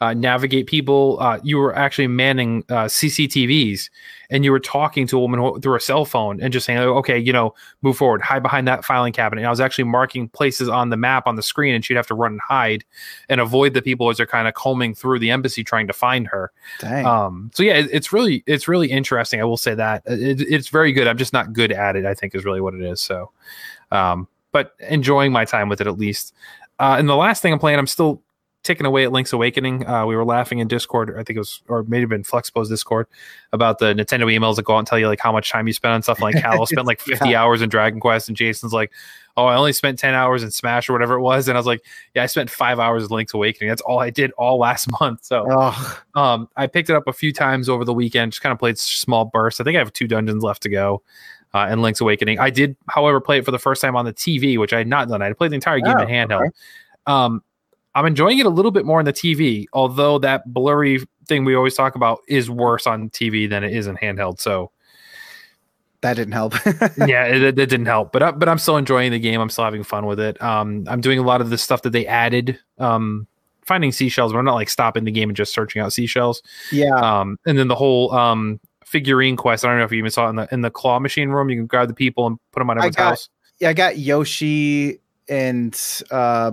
uh, navigate people. Uh, you were actually manning uh, CCTVs, and you were talking to a woman who- through a cell phone and just saying, "Okay, you know, move forward, hide behind that filing cabinet." And I was actually marking places on the map on the screen, and she'd have to run and hide and avoid the people as they're kind of combing through the embassy trying to find her. Dang. Um, so yeah, it, it's really it's really interesting. I will say that it, it's very good. I'm just not good at it. I think is really what it is. So, um, but enjoying my time with it at least. Uh, and the last thing I'm playing, I'm still ticking away at Link's Awakening. Uh, we were laughing in Discord, I think it was, or maybe been Flexpo's Discord, about the Nintendo emails that go out and tell you like how much time you spent on stuff. Like Cal (laughs) spent like 50 Yeah. hours in Dragon Quest, and Jason's like, "Oh, I only spent 10 hours in Smash or whatever it was." And I was like, "Yeah, I spent five hours in Link's Awakening. That's all I did all last (laughs) month." So oh, um, I picked it up a few times over the weekend, just kind of played small bursts. I think I have two dungeons left to go. Uh, and Link's Awakening. I did, however, play it for the first time on the TV, which I had not done. I had played the entire game Oh, in handheld. Um, I'm enjoying it a little bit more on the TV, although that blurry thing we always talk about is worse on TV than it is in handheld. So that didn't help. (laughs) yeah, it, it didn't help, but I, but I'm still enjoying the game. I'm still having fun with it. Um, I'm doing a lot of the stuff that they added. Um, finding seashells, but I'm not like stopping the game and just searching out seashells. yeah. Um, and then the whole um figurine quest. I don't know if you even saw it in the in the claw machine room. You can grab the people and put them on everyone's got- house. Yeah, I got Yoshi and uh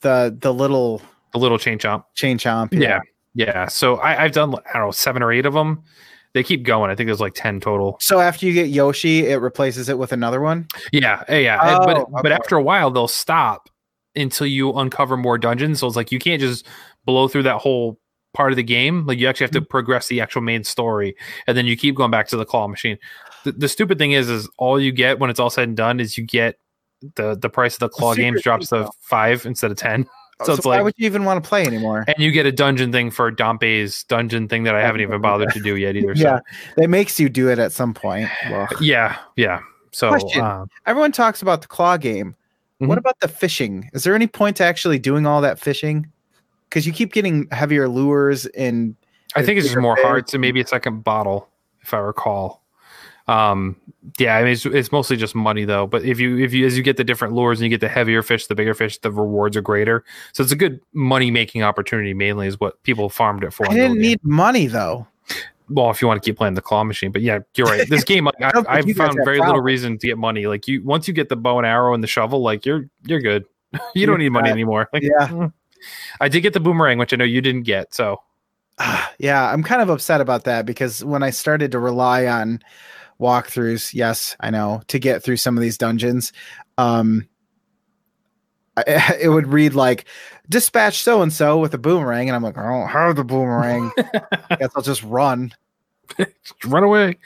the the little The little chain chomp. chain chomp. Yeah, yeah. So I, I've done I don't know seven or eight of them. They keep going. I think there's like ten total. So after you get Yoshi, it replaces it with another one. Yeah, yeah. eh, but Oh, but after a while they'll stop until you uncover more dungeons. So it's like you can't just blow through that whole part of the game. Like you actually have to Mm-hmm. progress the actual main story, and then you keep going back to the claw machine. The, the stupid thing is, is all you get when it's all said and done is you get the the price of the claw secret games drops to five instead of ten. So it's why like- would you even want to play anymore? And you get a dungeon thing for Dampé's dungeon thing that I haven't even bothered to do yet either. So Yeah, that makes you do it at some point. Well, yeah, yeah. So Question. uh, everyone talks about the claw game. Mhm. What about the fishing? Is there any point to actually doing all that fishing? Because you keep getting heavier lures and I think it's just more hard. So maybe a second bottle, if I recall. Um, yeah, I mean it's, it's mostly just money though. But if you if you as you get the different lures and you get the heavier fish, the bigger fish, the rewards are greater. So it's a good money making opportunity. Mainly is what people farmed it for. I didn't old game. need money though. well if you want to keep playing the claw machine. But yeah, you're right. This (laughs) game, I, I've found very little reason to get money. Like you, once you get the bow and arrow and the shovel, like you're you're good. (laughs) you don't need money anymore. Like, Yeah. mm. I did get the boomerang, which I know you didn't get. So (sighs) yeah, I'm kind of upset about that because when I started to rely on walkthroughs, yes, I know, to get through some of these dungeons, um, I, (laughs) it would read like dispatch so and so with a boomerang, and I'm like, I don't have the boomerang. I (laughs) guess I'll just run. run away.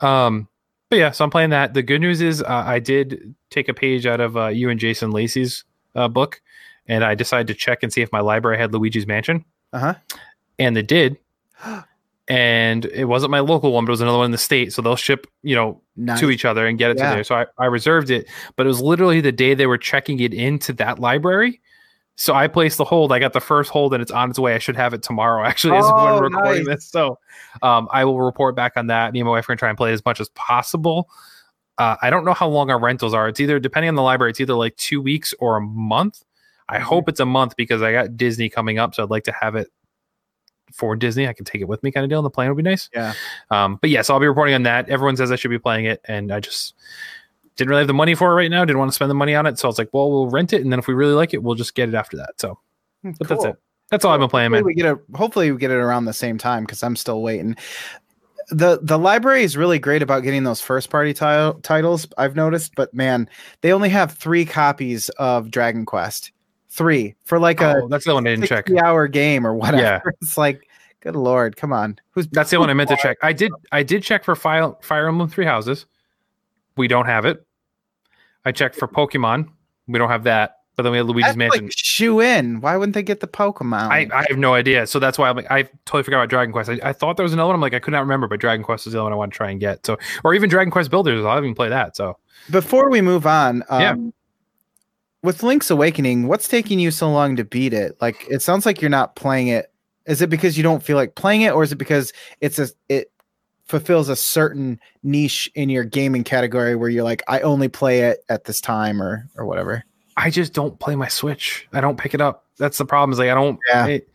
Um, but yeah, so I'm playing that. The good news is uh, I did take a page out of uh, you and Jason Lacey's uh, book, and I decided to check and see if my library had Luigi's Mansion, Uh huh. and it did. (gasps) And it wasn't my local one, but it was another one in the state. So they'll ship, you know, Nice. to each other and get it Yeah. to there. So I, I reserved it, but it was literally the day they were checking it into that library. So I placed the hold. I got the first hold and it's on its way. I should have it tomorrow, (laughs) actually, when Oh, we're recording nice. this. So um, I will report back on that. Me and my wife are going to try and play it as much as possible. Uh, I don't know how long our rentals are. It's either, depending on the library, it's either like two weeks or a month. I Mm-hmm. hope it's a month because I got Disney coming up. So I'd like to have it for Disney. I can take it with me kind of deal. And the plane would be nice. Yeah. Um, but yes, I'll be reporting on that. Everyone says I should be playing it, and I just didn't really have the money for it right now. Didn't want to spend the money on it, so I was like, well, we'll rent it, and then if we really like it, we'll just get it after that. So, but that's it. That's all I've been playing, Hopefully man. we get it. Hopefully we get it around the same time because I'm still waiting. the The library is really great about getting those first party ti- titles. I've noticed, but man, they only have three copies of Dragon Quest. Three for like Oh, a that's the one I didn't check. hour game or whatever. Yeah. (laughs) It's like, good lord, come on. Who's That's the one I meant to check. I did. I did check for Fire Fire Emblem Three Houses. We don't have it. I checked for Pokemon. We don't have that. But then we have Luigi's That's Mansion. like shoe in. Why wouldn't they get the Pokemon? I, I have no idea. So that's why I'm like, I totally forgot about Dragon Quest. I, I thought there was another one. I'm like, I could not remember, but Dragon Quest is the one I want to try and get. So, or even Dragon Quest Builders. I'll even play that. So, Before we move on, um, Yeah. With Link's Awakening, what's taking you so long to beat it? Like, it sounds like you're not playing it. Is it because you don't feel like playing it, or is it because it's a it fulfills a certain niche in your gaming category where you're like, I only play it at this time, or or whatever? I just don't play my Switch. I don't pick it up. That's the problem. Is like I don't. Yeah. it-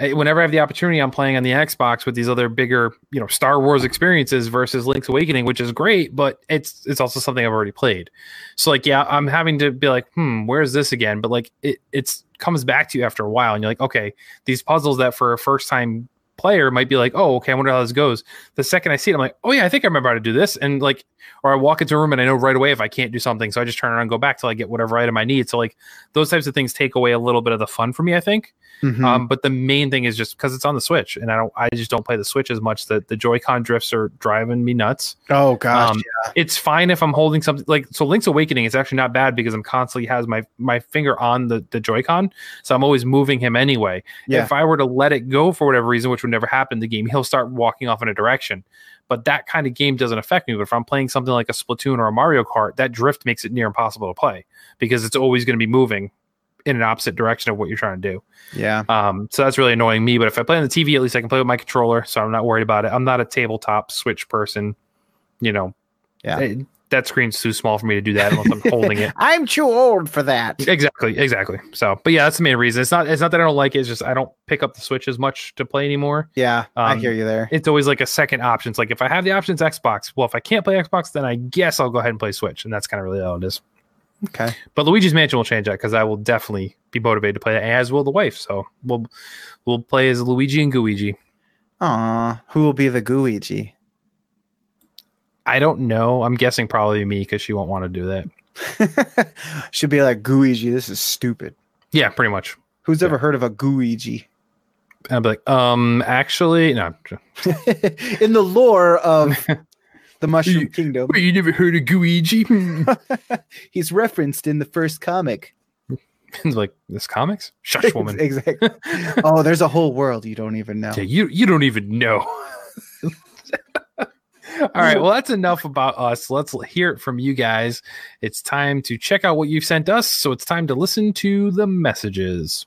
it- whenever I have the opportunity, I'm playing on the Xbox with these other bigger, you know, Star Wars experiences versus Link's Awakening, which is great, but it's it's also something I've already played. So like, yeah, I'm having to be like, hmm, where's this again? But like, it it's comes back to you after a while, and you're like, okay, these puzzles that for a first time player might be like, oh, okay, I wonder how this goes. The second I see it, I'm like, oh yeah, I think I remember how to do this, and like, or I walk into a room and I know right away if I can't do something, so I just turn around and go back till I get whatever item I need. So like, those types of things take away a little bit of the fun for me, I think. Mhm. Um, but the main thing is just because it's on the Switch, and I don't, I just don't play the Switch as much. That the Joy-Con drifts are driving me nuts. oh gosh, Um, It's fine if I'm holding something like so. Link's Awakening is actually not bad because I'm constantly has my my finger on the the Joy-Con, so I'm always moving him anyway. Yeah. If I were to let it go for whatever reason, which would never happen in the game, he'll start walking off in a direction. But that kind of game doesn't affect me. But if I'm playing something like a Splatoon or a Mario Kart, that drift makes it near impossible to play because it's always going to be moving in an opposite direction of what you're trying to do. yeah. Um, so that's really annoying me. But if I play on the TV, at least I can play with my controller, so I'm not worried about it. I'm not a tabletop Switch person. You know, Yeah. it- that screen's too small for me to do that unless I'm holding it. (laughs) I'm too old for that. Exactly, exactly. So, but yeah, that's the main reason. It's not. It's not that I don't like it. It's just I don't pick up the Switch as much to play anymore. Yeah, I Um, hear you there. It's always like a second option. It's like if I have the options Xbox, well, if I can't play Xbox, then I guess I'll go ahead and play Switch, and that's kind of really all it is. Okay. But Luigi's Mansion will change that because I will definitely be motivated to play that, as will the wife. So we'll we'll play as Luigi and Gooigi. Aw, who will be the Gooigi? I don't know. I'm guessing probably me because she won't want to do that. (laughs) Should be like Gooigi. This is stupid. Yeah, pretty much. Who's ever heard of a Gooigi? And I'll be like, um, actually, no. (laughs) In the lore of (laughs) the Mushroom Kingdom, You never heard of Gooigi? he's referenced in the first comic. It's like this comics? Shush, woman. exactly. Oh, there's a whole world you don't even know. Yeah, you you don't even know. All right, well that's enough about us. Let's hear it from you guys. It's time to check out what you've sent us. So it's time to listen to the messages.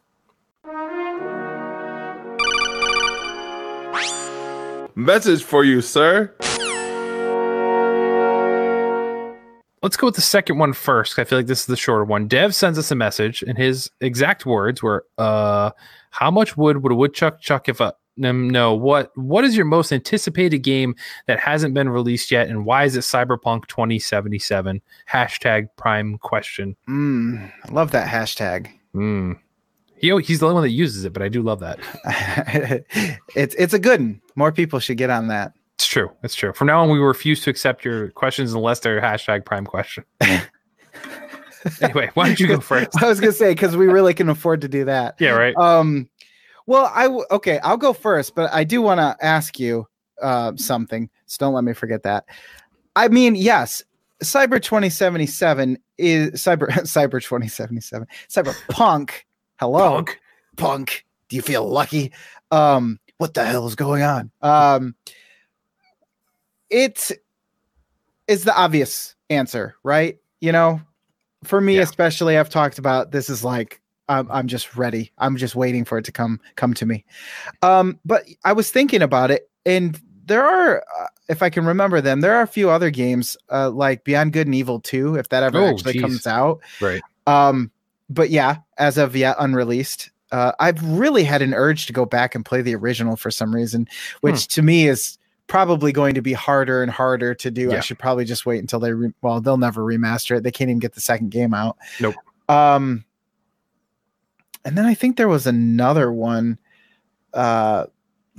Message for you, sir. Let's go with the second one first. I feel like this is the shorter one. Dev sends us a message, and his exact words were, "Uh, how much wood would a woodchuck chuck if a um, no? What what is your most anticipated game that hasn't been released yet, and why is it Cyberpunk 2077? Hashtag Prime question. Mm, I love that hashtag. Hmm. He he's the only one that uses it, but I do love that. (laughs) it's it's a good one. More people should get on that. It's true. It's true. From now on, we refuse to accept your questions unless they're hashtag Prime question. (laughs) anyway, why don't you go (laughs) first? I was gonna say because we really can afford to do that. Yeah, right. Um, well, I w- okay. I'll go first, but I do want to ask you uh something. So don't let me forget that. I mean, yes, Cyber 2077 is Cyber (laughs) Cyber 2077. Cyberpunk. Hello, Punk. punk. Do you feel lucky? Um, what the hell is going on? Um, it is the obvious answer, right? You know, for me Yeah. especially, I've talked about this is like I'm, I'm just ready. I'm just waiting for it to come come to me. Um, but I was thinking about it, and there are, uh, if I can remember them, there are a few other games uh, like Beyond Good and Evil 2, if that ever Oh, actually geez. comes out. Right. Um, but yeah, as of yet unreleased. Uh, I've really had an urge to go back and play the original for some reason, which to me is probably going to be harder and harder to do. I should probably just wait until they re- well, they'll never remaster it. They can't even get the second game out. Nope. Um, and then I think there was another one, uh,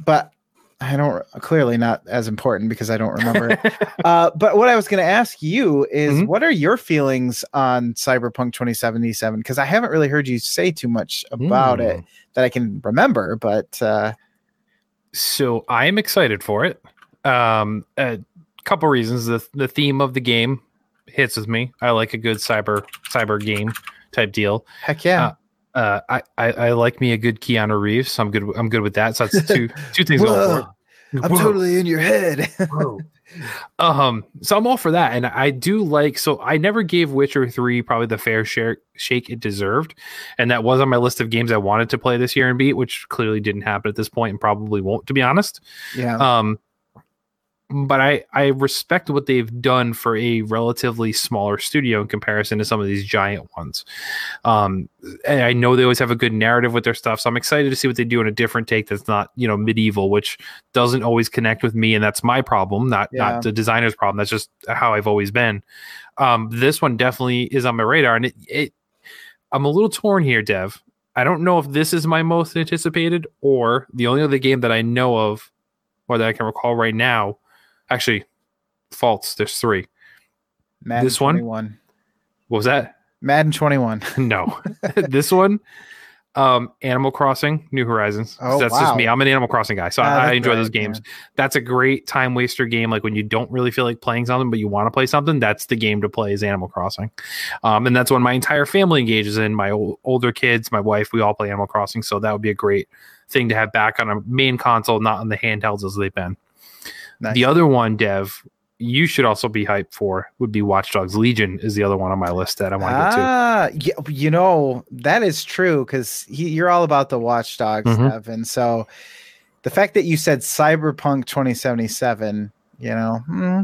but I don't clearly not as important because I don't remember. (laughs) Uh, but what I was going to ask you is, Mhm. what are your feelings on Cyberpunk 2077? Because I haven't really heard you say too much about it Mm. that I can remember. But uh, So I am excited for it. Um, a couple reasons. The the theme of the game hits with me. I like a good cyber cyber game type deal. heck yeah, Uh, I, I I like me a good Keanu Reeves. So I'm good. I'm good with that. So that's two (laughs) two things going. I'm Whoa. totally in your head. (laughs) um so i'm all for that and i do like so i never gave witcher 3 probably the fair share shake it deserved and that was on my list of games i wanted to play this year and beat which clearly didn't happen at this point and probably won't to be honest yeah, um but I I respect what they've done for a relatively smaller studio in comparison to some of these giant ones. Um, and I know they always have a good narrative with their stuff, so I'm excited to see what they do in a different take that's not you know medieval, which doesn't always connect with me, and that's my problem, not Yeah. not the designer's problem. That's just how I've always been. Um, this one definitely is on my radar, and it, it I'm a little torn here, Dev. I don't know if this is my most anticipated or the only other game that I know of or that I can recall right now. Actually, false. There's three. Madden This one? 21. What was that? Madden 21. (laughs) no. (laughs) this one, um, Animal Crossing, New Horizons. Oh, that's just me. I'm an Animal Crossing guy, so Ah, I, I enjoy those games. yeah. That's a great time waster game. Like when you don't really feel like playing something, but you want to play something, that's the game to play. Is Animal Crossing, um, and that's when my entire family engages in. My ol- older kids, my wife, we all play Animal Crossing, so that would be a great thing to have back on a main console, not on the handhelds as they've been. Nice. The other one, Dev, you should also be hyped for would be Watch Dogs Legion. Is the other one on my list that I want to get to. Ah, you know that is true because you're all about the watchdogs, Mhm. and So the fact that you said Cyberpunk 2077, you know, hmm,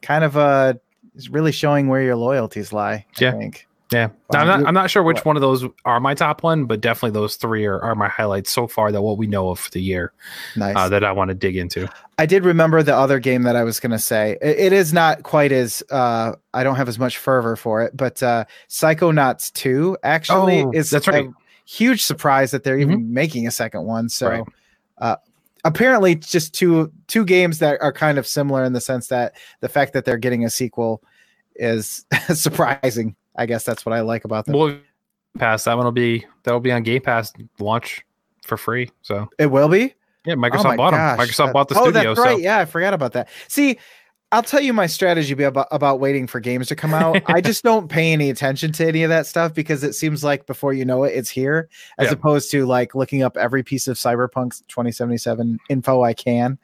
kind of uh, is really showing where your loyalties lie. Yeah. I think. Yeah, I'm not. I'm not sure which what? one of those are my top one, but definitely those three are, are my highlights so far. That what we know of for the year Nice. uh, that I want to dig into. I did remember the other game that I was going to say. It, it is not quite as uh, I don't have as much fervor for it, but uh, Psychonauts 2 actually Oh, is that's right. a huge surprise that they're even making a second one. So Right. uh, apparently, just two two games that are kind of similar in the sense that the fact that they're getting a sequel is (laughs) surprising. I guess that's what I like about them. Well, pass that one will be that'll be on Game Pass launch for free. So it will be. yeah, Oh Microsoft my bought gosh, them. Microsoft that- bought the oh, studio. that's right. So Yeah, I forgot about that. See, I'll tell you my strategy be about, about waiting for games to come out. I just (laughs) don't pay any attention to any of that stuff because it seems like before you know it, it's here, as Yeah. opposed to like looking up every piece of Cyberpunk 2077 info I can.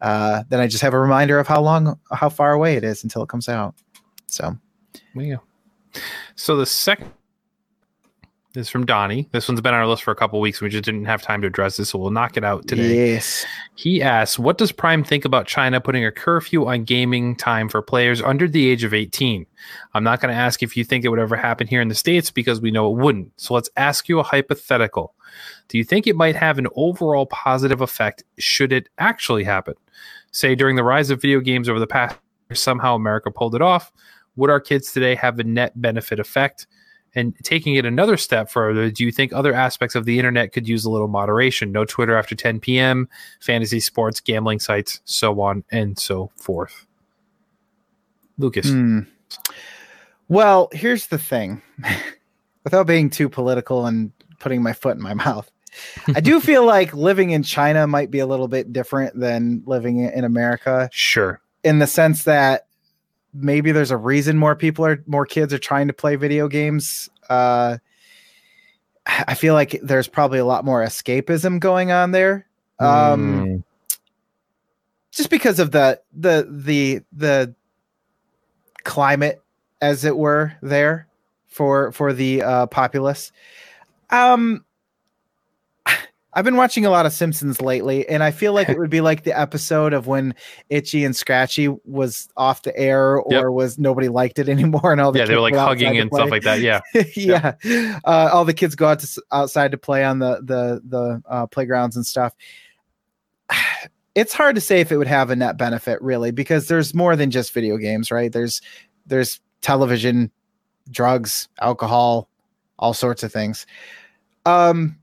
Uh, then I just have a reminder of how long, how far away it is until it comes out. So there you go. So the second is from Donnie. This one's been on our list for a couple weeks. We just didn't have time to address this, so we'll knock it out today. yes, He asks, "What does Prime think about China putting a curfew on gaming time for players under the age of 18?" I'm not going to ask if you think it would ever happen here in the states because we know it wouldn't. So let's ask you a hypothetical. Do you think it might have an overall positive effect should it actually happen? Say during the rise of video games over the past somehow America pulled it off. Would our kids today have a net benefit effect? And taking it another step further, do you think other aspects of the internet could use a little moderation? No Twitter after 10 p.m., fantasy sports, gambling sites, so on and so forth. Lucas. Hmm. Well, here's the thing. (laughs) Without being too political and putting my foot in my (laughs) mouth, I do feel like living in China might be a little bit different than living in America Sure. in the sense that maybe there's a reason more people are more kids are trying to play video games. Uh, I feel like there's probably a lot more escapism going on there. Um, Mm, just because of the the the the climate as it were there for for the uh populace um I've been watching a lot of Simpsons lately, and I feel like it would be like the episode of when Itchy and Scratchy was off the air, (laughs) or Yep. was nobody liked it (laughs) anymore, and all the yeah, they were like hugging and play. stuff like that. Yeah. (laughs) yeah, Uh, all the kids go out to outside to play on the the the uh, playgrounds and stuff. (sighs) It's hard to say if it would have a net benefit, really, because there's more than just video games, right? There's there's television, drugs, alcohol, all sorts of things. Um,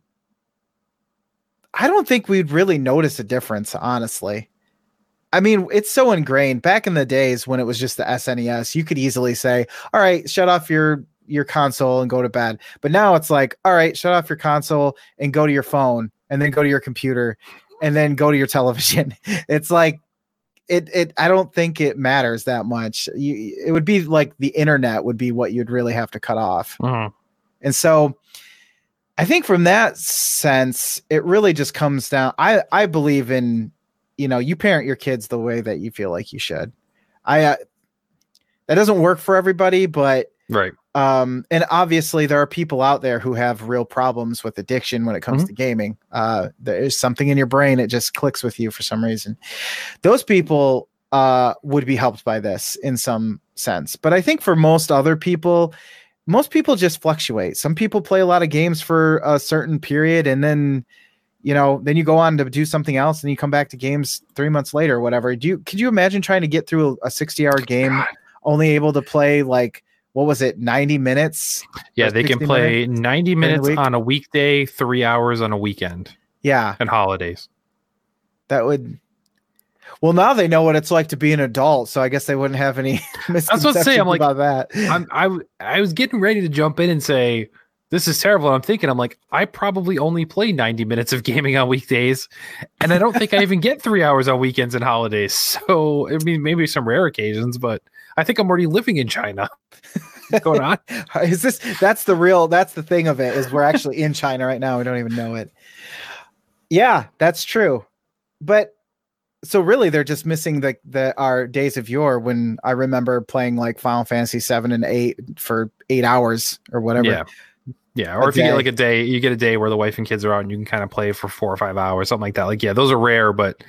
I don't think we'd really notice a difference, honestly. I mean, it's so ingrained. Back in the days when it was just the SNES, you could easily say, "All right, shut off your your console and go to bed." But now it's like, "All right, shut off your console and go to your phone, and then go to your computer, and then go to your (laughs) television." It's like it it I don't think it matters that much. You, it would be like the internet would be what you'd really have to cut off. Mhm. And so I think from that sense, it really just comes down. I, I believe in, you know, you parent your kids the way that you feel like you should. I, uh, that doesn't work for everybody, but Right. um, and obviously there are people out there who have real problems with addiction when it comes Mhm. to gaming. Uh, there's something in your brain it just clicks with you for some reason. Those people uh, would be helped by this in some sense, but I think for most other people, most people just fluctuate. Some people play a lot of games for a certain period and then you know then you go on to do something else and you come back to games three months later or whatever do you could you imagine trying to get through a 60 hour game God. only able to play like what was it 90 minutes Yeah, they can 60 play 90 minutes week? on a weekday, three hours on a weekend yeah and holidays. that would well now they know what it's like to be an adult so i guess they wouldn't have any (laughs) what misconceptions saying, I'm like, about that I'm, I I was getting ready to jump in and say this is terrible. And I'm thinking, I'm like, I probably only play 90 minutes of gaming on weekdays, and I don't think I even get three hours on weekends and holidays. (laughs) So I mean, maybe some rare occasions, but I think I'm already living in China. What's going on? (laughs) is this that's the real that's the thing of it is we're actually in china right now we don't even know it yeah that's true but so really they're just missing the the our days of yore when i remember playing like final fantasy 7 and 8 for eight hours or whatever Yeah. Yeah. A Or if you get like a day, you get a day where the wife and kids are out and you can kind of play for four or five hours, something like that. Like, yeah, those are rare, but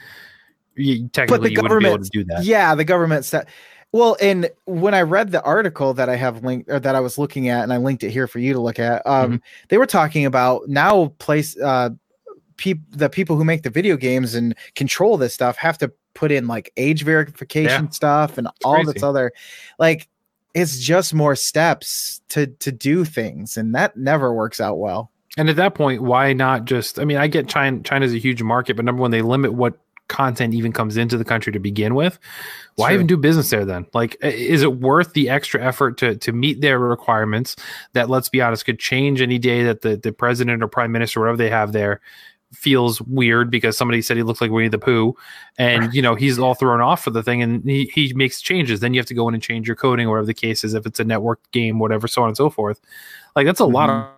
you, technically you wouldn't be able to do that. Yeah, the government said. Well, and when I read the article that I have linked or that I was looking at, and I linked it here for you to look at, um, Mm-hmm. they were talking about now place uh, peop- the people who make the video games and control this stuff have to put in like age verification stuff and all this other, like it's just more steps to to do things, and that never works out well. And at that point, why not just? I mean, I get China. China's a huge market, but number one, they limit what content even comes into the country to begin with. Why True. even do business there then? Like, is it worth the extra effort to to meet their requirements? That let's be honest, could change any day that the the president or prime minister, whatever they have there, feels weird because somebody said he looks like Winnie the Pooh, and you know he's all thrown off for the thing, and he he makes changes. Then you have to go in and change your coding, or whatever the case is, if it's a network game, whatever, so on and so forth. Like that's a lot of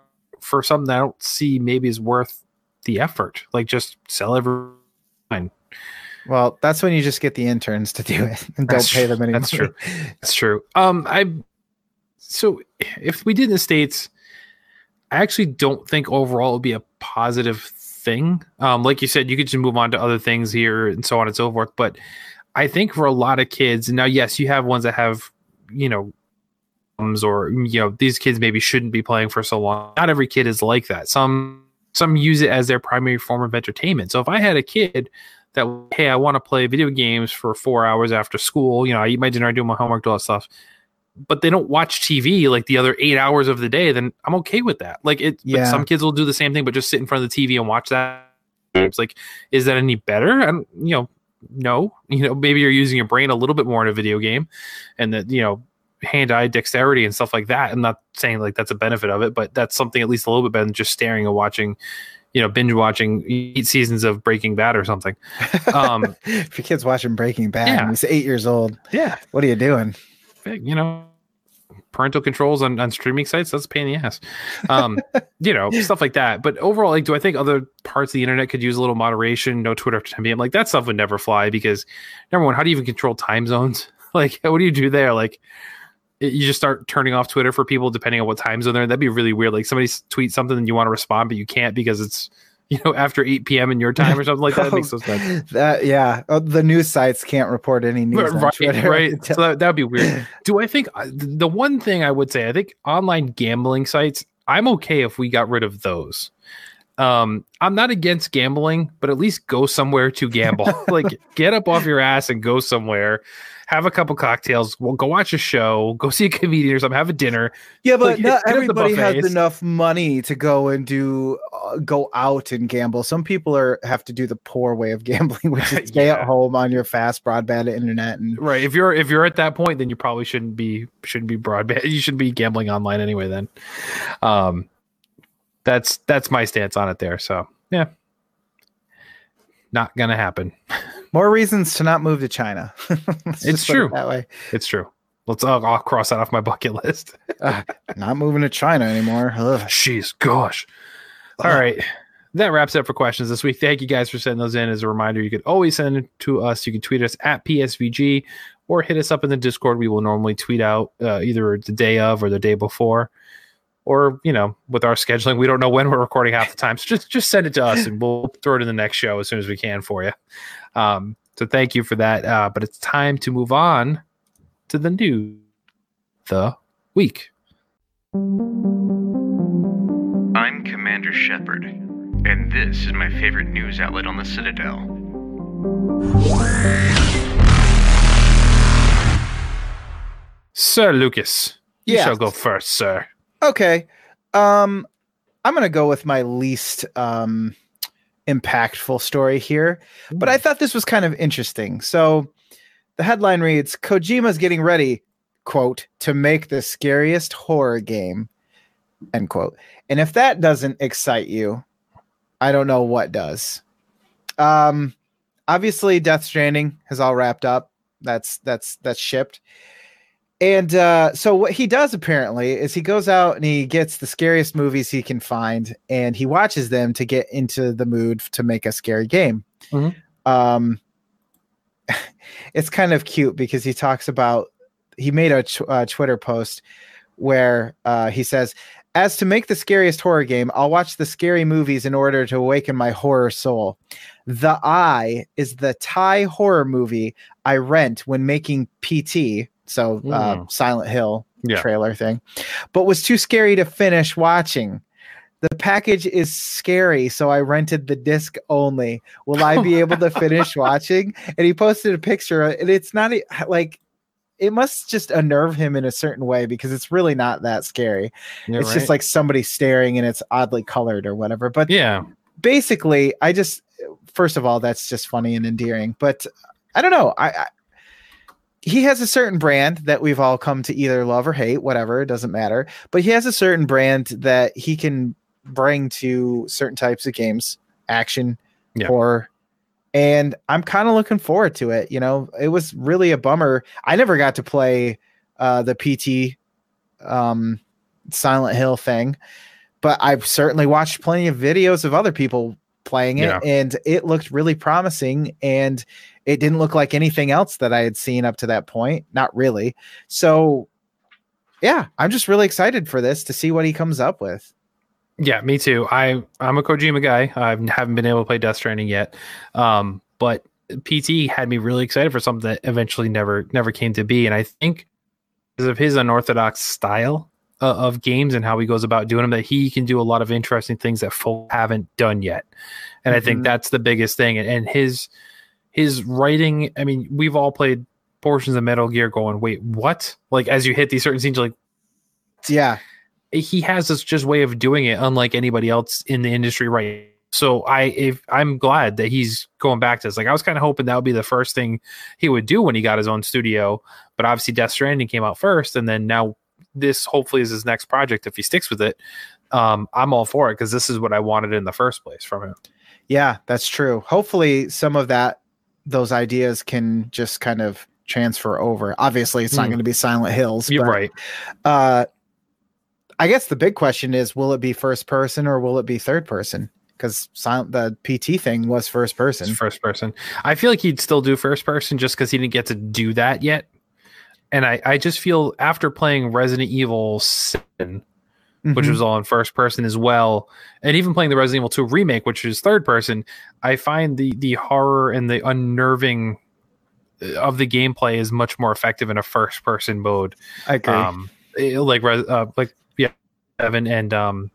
for something that I don't see maybe is worth the effort. Like just sell every. Well, that's when you just get the interns to do it and don't That's pay them any That's true. That's true. Um, I so if we did in the states, I actually don't think overall it would be a positive thing. Um, like you said, you could just move on to other things here and so on and so forth. But I think for a lot of kids, now yes, you have ones that have you know or you know these kids maybe shouldn't be playing for so long. Not every kid is like that. Some some use it as their primary form of entertainment. So if I had a kid that hey, I want to play video games for four hours after school. You know, I eat my dinner, I do my homework, do all that stuff. But they don't watch TV like the other eight hours of the day. Then I'm okay with that. Like it. but Yeah. some kids will do the same thing, but just sit in front of the TV and watch that. It's like, is that any better? And you know, no. You know, maybe you're using your brain a little bit more in a video game, and that you know, hand-eye dexterity and stuff like that. I'm not saying like that's a benefit of it, but that's something at least a little bit better than just staring and watching. You know, binge watching eight seasons of Breaking Bad or something. (laughs) Um, if your kid's watching Breaking Bad Yeah. and he's eight years old, yeah, what are you doing? You know, parental controls on, on streaming sites, that's a pain in the ass. Um, you know, (laughs) stuff like that. But overall, like, do I think other parts of the internet could use a little moderation? No Twitter after 10 p.m. Like, that stuff would never fly because, number one, how do you even control time zones? (laughs) Like, what do you do there? Like, you just start turning off Twitter for people depending on what time zone they're in. That'd be really weird. Like, somebody tweets something and you want to respond, but you can't because it's, you know, after 8 p.m. in your (laughs) time or something like that. It makes no sense. That yeah, oh, the news sites can't report any news. right, right. (laughs) So that would be weird. Do I think uh, the one thing I would say? I think online gambling sites. I'm okay if we got rid of those. Um, I'm not against gambling, but at least go somewhere to gamble. (laughs) like, get up off your ass and go somewhere. Have a couple cocktails. Well, go watch a show. Go see a comedian or something. Have a dinner. yeah, but Like, not hit up the everybody has enough money to go and do uh, go out and gamble. Some people are have to do the poor way of (laughs) gambling, which is stay Yeah. at home on your fast broadband internet and Right. If you're if you're at that point, then you probably shouldn't be shouldn't be broadband. (laughs) You should be gambling online anyway. Then, um, that's that's my stance on it there. So yeah, not gonna happen. (laughs) more reasons to not move to China. (laughs) It's put it true. that way. It's true. Let's I'll, I'll cross that off my bucket list. (laughs) Uh, not moving to China anymore. Ugh. Jeez, gosh. All right. that wraps it up for questions this week. Thank you guys for sending those in. As a reminder, you could always send it to us. You can tweet us at PSVG or hit us up in the Discord. We will normally tweet out uh, either the day of or the day before. Or, you know, with our scheduling, we don't know when we're recording half the time. So just just send it to us and we'll (laughs) throw it in the next show as soon as we can for you. Um, so thank you for that. Uh, but it's time to move on to the new the week. I'm Commander Shepard, and this is my favorite news outlet on the Citadel. Sir Lucas, you Yes. shall go first, sir. Okay. Um, I'm gonna go with my least um impactful story here, but I thought this was kind of interesting. So the headline reads Kojima's getting ready, quote, to make the scariest horror game, end quote. And if that doesn't excite you, I don't know what does. Um obviously Death Stranding has all wrapped up. That's that's that's shipped. And uh, so what he does apparently is he goes out and he gets the scariest movies he can find and he watches them to get into the mood to make a scary game. Mhm. Um, (laughs) it's kind of cute because he talks about he made a uh, Twitter post where uh, he says, "As to make the scariest horror game, I'll watch the scary movies in order to awaken my horror soul. The Eye is the Thai horror movie I rent when making PT." So uh, Mm. Silent Hill Yeah. trailer thing, but was too scary to finish watching. The package is scary, so I rented the disc only. Will I be able to finish (laughs) watching? And he posted a picture, and it's not like it must just unnerve him in a certain way because it's really not that scary. You're it's just like somebody staring and it's oddly colored or whatever. But yeah, basically, I just first of all, that's just funny and endearing. But I don't know. I, I he has a certain brand that we've all come to either love or hate, whatever, it doesn't matter. But he has a certain brand that he can bring to certain types of games, action, Yeah. horror. And I'm kind of looking forward to it. You know, it was really a bummer. I never got to play uh, the PT um, Silent Hill thing, but I've certainly watched plenty of videos of other people playing it, Yeah. and it looked really promising. And it didn't look like anything else that I had seen up to that point. Not really. So, yeah, I'm just really excited for this to see what he comes up with. yeah, me too. I I'm a Kojima guy. I haven't been able to play Death Stranding yet, um, but PT had me really excited for something that eventually never never came to be. And I think because of his unorthodox style uh, of games and how he goes about doing them, that he can do a lot of interesting things that folk haven't done yet. And I think Mhm. that's the biggest thing. And, and his his writing. I mean, we've all played portions of Metal Gear, going, "Wait, what?" Like as you hit these certain scenes, you're like Yeah, he has this just way of doing it unlike anybody else in the industry right so i if i'm glad that he's going back to this like i was kind of hoping that would be the first thing he would do when he got his own studio but obviously death stranding came out first and then now this hopefully is his next project if he sticks with it um i'm all for it because this is what i wanted in the first place from him yeah, that's true. Hopefully, some of that, those ideas can just kind of transfer over. Obviously, it's not Hmm. going to be Silent Hills. you're but, right Uh, I guess the big question is, will it be first person or will it be third person? Because silent the PT thing was first person. It's first person. I feel like he'd still do first person just because he didn't get to do that yet. And I, I just feel after playing Resident Evil 7, which Mhm. was all in first person as well, and even playing the Resident Evil 2 remake, which is third person, I find the the horror and the unnerving uh, of the gameplay is much more effective in a first person mode. I agree. Um, eh, like uh, like yeah, Evan and um,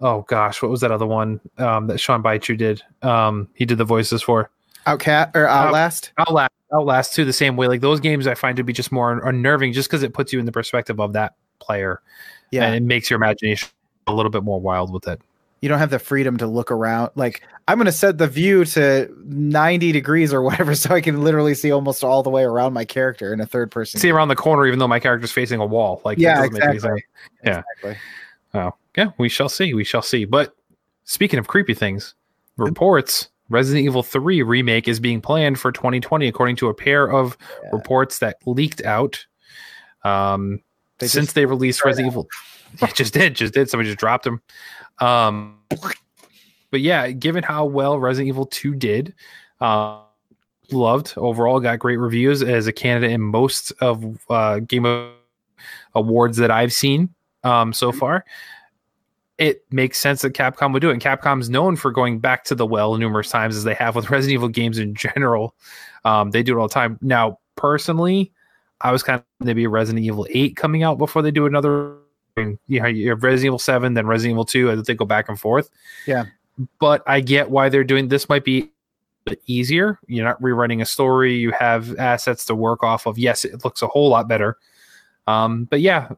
oh gosh, what was that other one um that Sean Baichu did? Um, he did the voices for. Outcat or Outlast. Outlast, Outlast too, the same way. Like those games, I find to be just more unnerving, just because it puts you in the perspective of that player, yeah, and it makes your imagination a little bit more wild with it. you don't have the freedom to look around. Like I'm going to set the view to 90 degrees or whatever, (laughs) so I can literally see almost all the way around my character in a third person. See around the corner, even though my character's facing a wall. Like, yeah, exactly. Yeah. exactly. Oh, yeah, we shall see. We shall see. But speaking of creepy things, reports Resident Evil 3 remake is being planned for 2020, according to a pair of Yeah. reports that leaked out. Um, They since they released Resident Evil, (laughs) yeah, just did, just did. Somebody just dropped them. Um, but yeah, given how well Resident Evil 2 did, uh, loved overall, got great reviews as a candidate in most of uh, Game of awards that I've seen um, so far. It makes sense that Capcom would do it. And Capcom's known for going back to the well numerous times as they have with (laughs) Resident Evil games in general. Um, they do it all the time. Now, personally, I was kind of maybe Resident Evil 8 coming out before they do another. You know, you have Resident Evil 7, then Resident Evil 2, as they go back and forth. Yeah. But I get why they're doing this, might be easier. You're not rewriting a story. You have assets to work off of. Yes, it looks a whole lot better. Um, but yeah,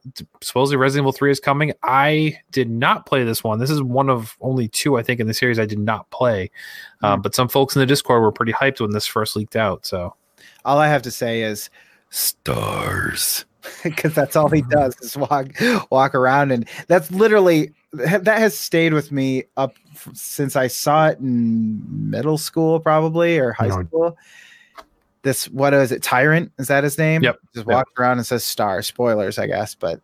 supposedly Resident Evil 3 is coming. I did not play this one. This is one of only two, I think, in the series I did not play. Um, but some folks in the Discord were pretty hyped when this first leaked out. So All I have to say is stars. (laughs) Because that's all he does is walk walk around, and that's literally that has stayed with me up since I saw it in middle school, probably or high No. school. This what is it? Tyrant is that his name? Yep. Just Yep. walks around and says star. Spoilers, I guess, but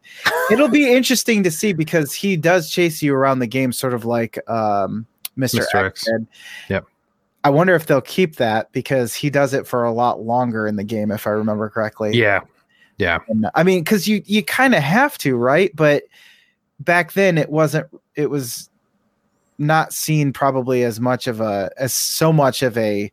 it'll be interesting to see because he does chase you around the game, sort of like um, Mr. Mr. X. X. Yep. I wonder if they'll keep that because he does it for a lot longer in the game, if I remember correctly. yeah, yeah, And, I mean, because you you kind of have to, right? But back then, it wasn't. It was not seen probably as much of a as so much of a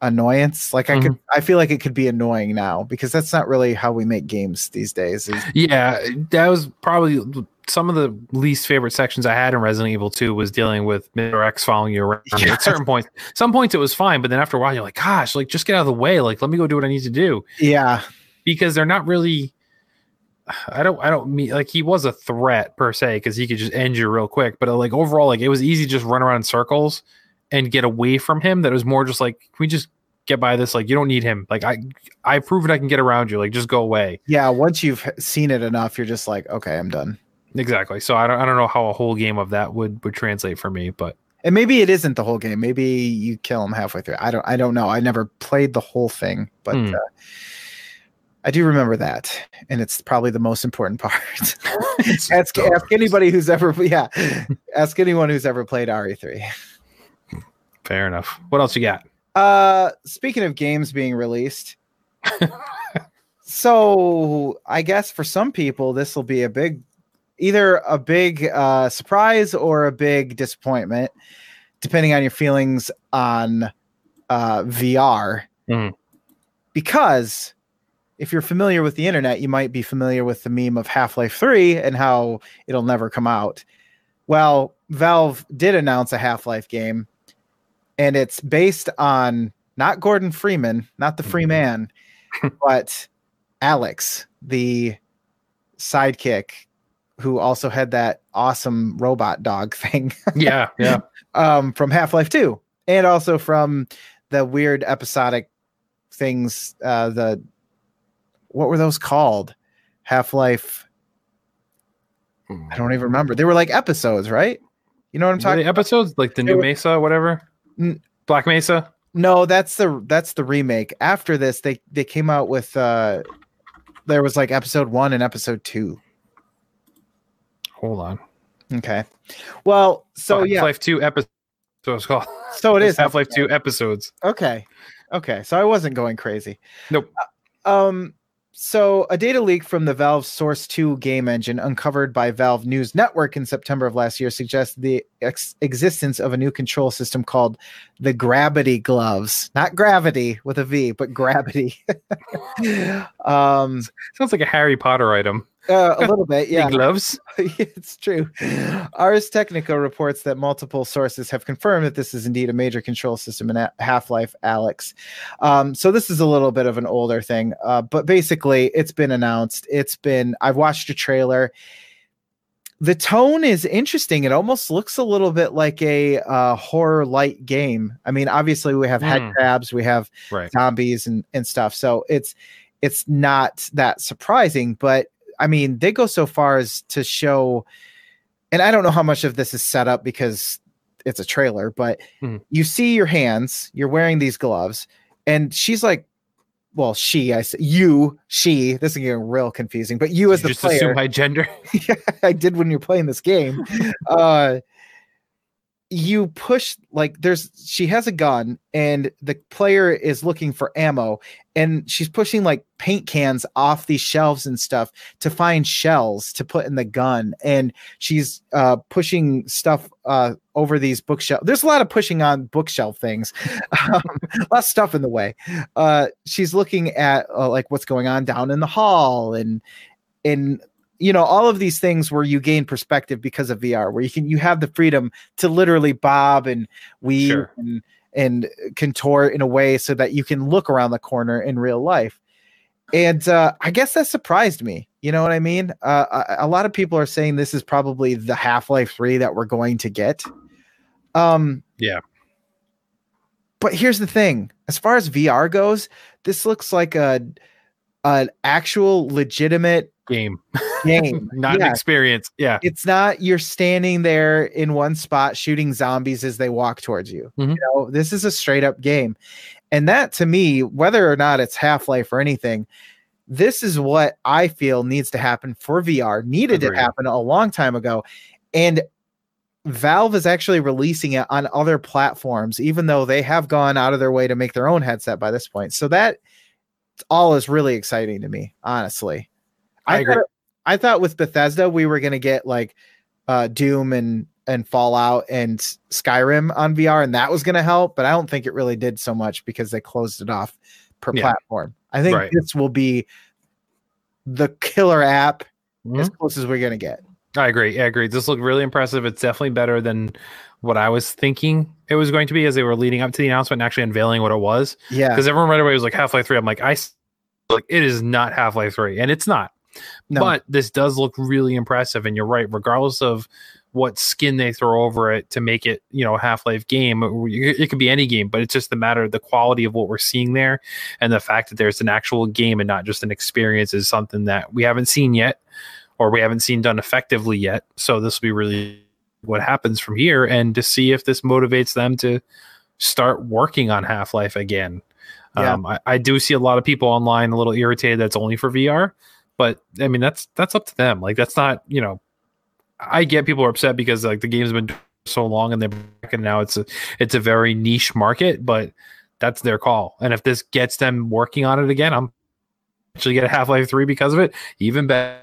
annoyance. Like I could, mm-hmm. I feel like it could be annoying now because that's not really how we make games these days. Yeah. That was probably some of the least favorite sections I had in Resident Evil 2 was dealing with Mr. X following you around. Yeah. At certain points, some points it was fine, but then after a while, you're like, gosh, like just get out of the way. Like, let me go do what I need to do. yeah, because they're not really I don't I don't mean like he was a threat per se because he could just end you real quick, but like overall like it was easy to just run around in circles and get away from him. That it was more just like can we just get by this? Like you don't need him. Like I I've proven I can get around you. Like just go away. yeah. Once you've seen it enough, you're just like, okay, I'm done. Exactly. So I don't I don't know how a whole game of that would would translate for me, but And maybe it isn't the whole game. Maybe you kill him halfway through. I don't. I don't know. I never played the whole thing, but Hmm. uh, I do remember that, and it's probably the most important (laughs) part. ask, ask anybody who's ever yeah. ask anyone who's ever played RE3. fair enough. What else you got? Uh, speaking of games being released, (laughs) so I guess for some people this will be a big, either a big uh, surprise or a big disappointment, depending on your feelings on uh, VR. Mhm. Because if you're familiar with the internet, you might be familiar with the meme of Half Life 3 and how it'll never come out. Well, Valve did announce a Half Life game, and it's based on not Gordon Freeman, not the free man, (laughs) but Alyx, the sidekick who also had that awesome robot dog (laughs) thing Yeah, yeah. um, from Half Life 2, and also from the weird episodic things. Uh, the what were those called? Half Life. I don't even remember. They were like episodes, right? You know what I'm talking? they episodes like the They new were- Mesa, whatever. N- Black Mesa. No, that's the that's the remake. After this, they they came out with uh there was like episode one and episode two. Hold on. Okay. Well, so yeah, Half yeah, Life Two episodes. So it's called. so it is Half Life Two episodes. Okay. Okay. So I wasn't going crazy. Nope. Um so a data leak from the Valve Source 2 game engine uncovered by Valve News Network in September of last year suggests the ex- existence of a new control system called the Gravity Gloves. Not gravity with a V, but gravity. (laughs) um Sounds like a Harry Potter item. Uh, a (laughs) little bit, yeah. Big (laughs) gloves. it's true. Ars Technica reports that multiple sources have confirmed that this is indeed a major control system in Half Life Alyx. Um, so this is a little bit of an older thing, uh, but basically it's been announced. It's been, I've watched a trailer. The tone is interesting. It almost looks a little bit like a uh, horror light game. I mean, obviously we have head Hmm. crabs, we have Right. zombies and and stuff. So it's it's not that surprising, but I mean, they go so far as to show and I don't know how much of this is set up because it's a trailer, but Mhm. you see your hands, you're wearing these gloves, and she's like well, she, I say you, she. This is getting real confusing, but you as You the just player, assume my gender. (laughs) I did when you're playing this game. uh, you push like there's she has a gun and the player is looking for ammo and she's pushing like paint cans off these shelves and stuff to find shells to put in the gun. And she's uh pushing stuff uh over these bookshelf there's a lot of pushing on bookshelf things (laughs) um, of stuff in the way. Uh she's looking at uh, like what's going on down in the hall and and you know all of these things where you gain perspective because of VR, where you can you have the freedom to literally bob and weave Sure. and and contort in a way so that you can look around the corner in real life. And uh, I guess that surprised me. You know what I mean? Uh, a, a lot of people are saying this is probably the Half Life Three that we're going to get. Um, Yeah. But here's the thing: as far as VR goes, this looks like a an actual legitimate Game, game. (laughs) not an experience. Yeah. It's not you're standing there in one spot shooting zombies as they walk towards you. Mhm. You know, this is a straight up game. And that to me, whether or not it's Half-Life or anything, this is what I feel needs to happen for VR. Needed to happen a long time ago. And Valve is actually releasing it on other platforms, even though they have gone out of their way to make their own headset by this point. So that all is really exciting to me, honestly. I agree. Thought, I thought with Bethesda we were gonna get like uh, Doom and and Fallout and Skyrim on VR, and that was gonna help. But I don't think it really did so much because they closed it off per Yeah. platform. I think Right. this will be the killer app Mhm. as close as we're gonna get. I agree. I agree. This looked really impressive. It's definitely better than what I was thinking it was going to be as they were leading up to the announcement and actually unveiling what it was. Yeah, Because everyone right away was like Half Life 3. I'm like, I like it is not Half Life 3. And it's not. No. But this does look really impressive. And you're right, regardless of what skin they throw over it to make it, you know, Half Life game, it it could be any game, but it's just the matter of the quality of what we're seeing there and the fact that there's an actual game and not just an experience is something that we haven't seen yet or we haven't seen done effectively yet. So this will be really what happens from here and to see if this motivates them to start working on Half Life again. Yeah. Um, I, I do see a lot of people online a little irritated that's only for VR, but I mean that's that's up to them. Like that's not you know, I get people are upset because like the game's been so long and they're back and now it's a it's a very niche market, but that's their call. And if this gets them working on it again, I'm actually get a Half Life Three because of it. Even better.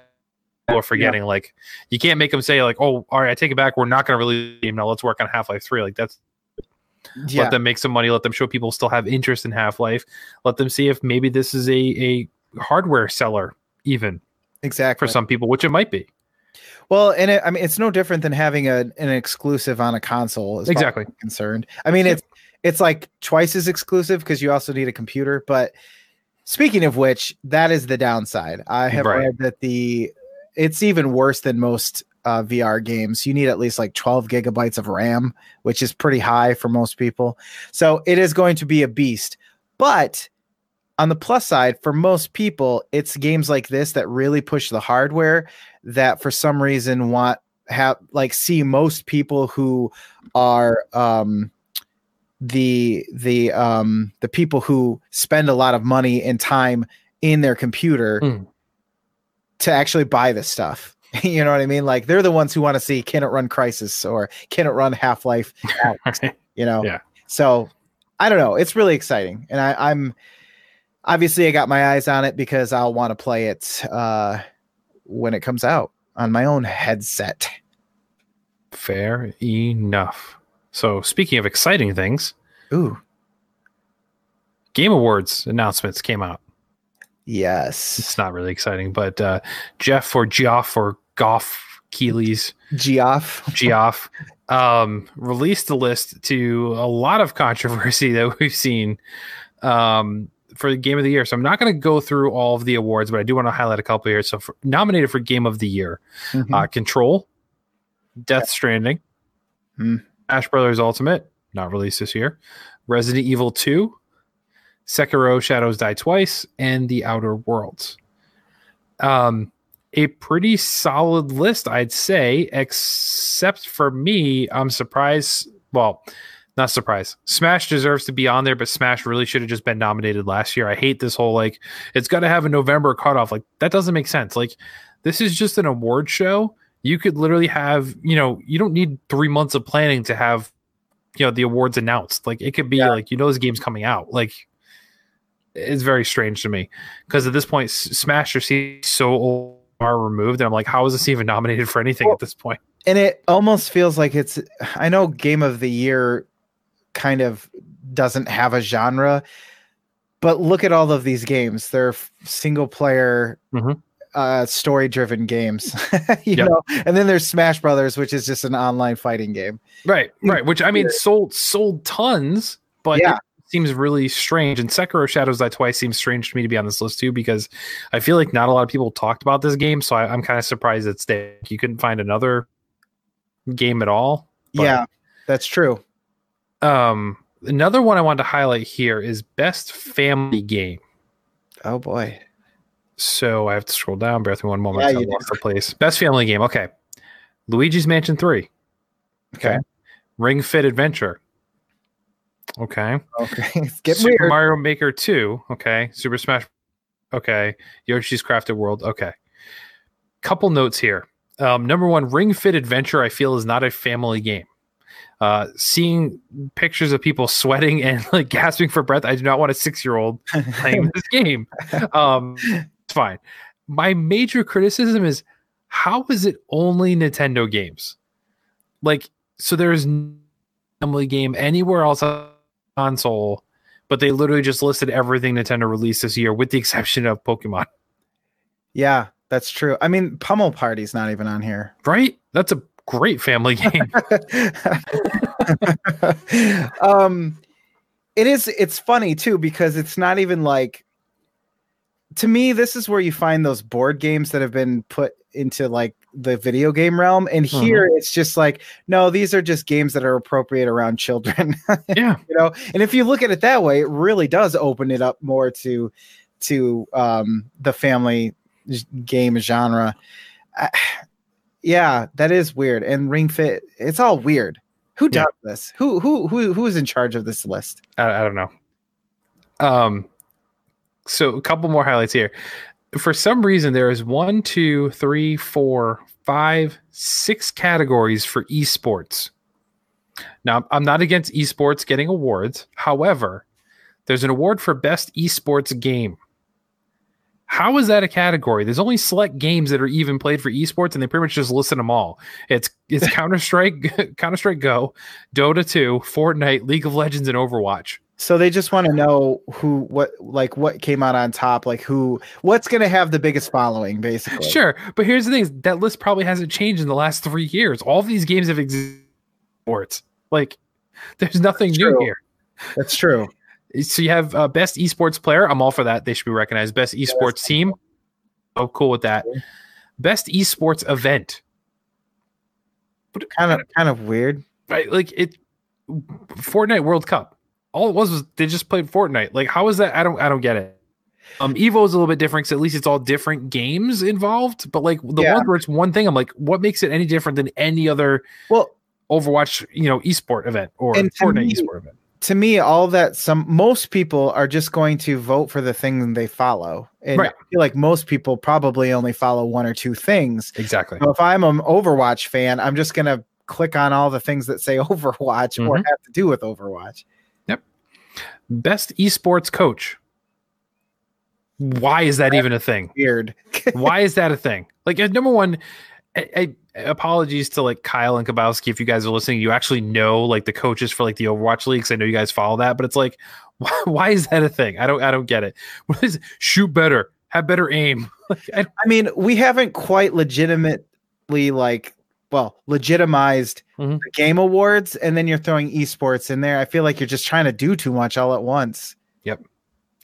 People are forgetting like you can't make them say like, oh, all right, I take it back. We're not going to release the game now. Let's work on Half Life Three. Like that's yeah, let them make some money let them show people still have interest in half-life let them see if maybe this is a, a hardware seller even exactly. for some people which it might be Well, and it, I mean, it's no different than having a, an exclusive on a console. As far as Exactly. Concerned. I mean, it's it's like twice as exclusive because you also need a computer. But speaking of which, that is the downside. I have Right. read that the it's even worse than most uh, VR games. You need at least like 12 gigabytes of RAM, which is pretty high for most people. So it is going to be a beast. But on the plus side, for most people, it's games like this that really push the hardware that for some reason want have like see most people who are um the the um the people who spend a lot of money and time in their computer Mm. To actually buy this stuff. (laughs) you know what I mean? Like they're the ones who want to see can it run Crysis or can it run Half Life? (laughs) you know? Yeah. So I don't know. It's really exciting, and I, I'm obviously I got my eyes on it because I'll want to play it uh, when it comes out on my own headset. fair enough so speaking of exciting things Ooh, game awards announcements came out yes, it's not really exciting but uh jeff or geoff or goff Keighley's Geoff. Geoff um, released a list to a lot of controversy (laughs) that we've seen um, for the game of the year. So I'm not going to go through all of the awards, but I do want to highlight a couple here. So for, nominated for game of the year, Mhm. uh, Control, Death Stranding, Hmm. Smash Brothers Ultimate, not released this year, Resident Evil 2, Sekiro Shadows Die Twice, and The Outer Worlds. Um, a pretty solid list, I'd say, except for me, I'm surprised. Well, not surprised. Smash deserves to be on there, but Smash really should have just been nominated last year. I hate this whole like it's got to have a November cutoff. Like that doesn't make sense. Like this is just an award show. You could literally have, you know, you don't need three months of planning to have you know the awards announced. Like it could be Yeah. like you know this game's coming out. Like it's very strange to me because at this point, S- Smash seems so old, far removed, and I'm like, how is this even nominated for anything Well, at this point? and it almost feels like it's i know game of the year kind of doesn't have a genre but look at all of these games they're single player Mhm. uh story driven games (laughs) you Yep. know and then there's smash brothers which is just an online fighting game Right, right. Which I mean, sold sold tons, but Yeah. Seems really strange. And Sekiro Shadows Die Twice seems strange to me to be on this list too, because I feel like not a lot of people talked about this game. So I, I'm kind of surprised it's there. You couldn't find another game at all. But- yeah that's true Um, another one I wanted to highlight here is best family game. oh boy So I have to scroll down. Bear with me one moment. Yeah, I you lost the place. Best family game. Okay. Luigi's Mansion 3. Okay. Ring Fit Adventure. Okay. okay (laughs) it's getting Super weird Mario Maker 2. Okay. Super Smash. Okay. Yoshi's Crafted World. Okay. Couple notes here. Um, number one, Ring Fit Adventure, I feel, is not a family game. Uh, seeing pictures of people sweating and (laughs) like gasping for breath, I do not want a six year old (laughs) playing this game. Um, it's fine. My major criticism is how is it only Nintendo games? Like, so there's no family game anywhere else console, but they literally just listed everything Nintendo released this year, with the exception of Pokemon. yeah that's true i mean pummel party's not even on here Right? That's a great family (laughs) game. um it is it's funny too because it's not even like to me this is where you find those board games that have been put into like the video game realm and Mhm. here it's just like no these are just games that are appropriate around children (laughs) yeah. you know and if you look at it that way it really does open it up more to to um the family game genre I- (sighs) yeah that is weird and ring fit it's all weird who Yeah. does this who who who who is in charge of this list I, I don't know. Um, so a couple more highlights here. For some reason, there is one, two, three, four, five, six categories for esports. Now, I'm not against esports getting awards. However, there's an award for best esports game. How is that a category? There's only select games that are even played for esports, and they pretty much just listed them all. It's it's Counter Strike, Counter Strike Go, Dota 2, Fortnite, League of Legends, and Overwatch. So they just want to know who what like what came out on top like who what's going to have the biggest following basically Sure, but here's the thing: that list probably hasn't changed in the last three years. All of these games have existed. Sports, like, there's nothing That's new true. here. that's true So you have uh, best esports player. I'm all for that. They should be recognized. Best esports team. Oh, cool with that. Best esports event. But kind of kind of weird Right, like it. Fortnite World Cup. All it was was they just played Fortnite. Like, how is that? I don't. I don't get it. Um, Evo is a little bit different because at least it's all different games involved. But like the Yeah. ones where it's one thing, I'm like, what makes it any different than any other well Overwatch, you know, esport event or And Fortnite me- esport event. to me, all that some most people are just going to vote for the thing they follow, and Right. I feel like most people probably only follow one or two things. Exactly. So if I'm an Overwatch fan, I'm just gonna click on all the things that say (laughs) Overwatch or Mhm. have to do with Overwatch. Best esports coach. Why is that even a thing? Weird. (laughs) Why is that a thing? Like, uh, number one, I, I, apologies to like Kyle and Kabowski if you guys are listening. You actually know like the coaches for like the Overwatch leagues. I know you guys follow that, but it's like, (laughs) why, why is that a thing? I don't, I don't get it. (laughs) What is it? shoot better, have better aim? Like, I, I mean, we haven't quite legitimately like well legitimized Mhm. the game awards, and then you're throwing esports in there. I feel like you're just trying to do too much all at once. Yep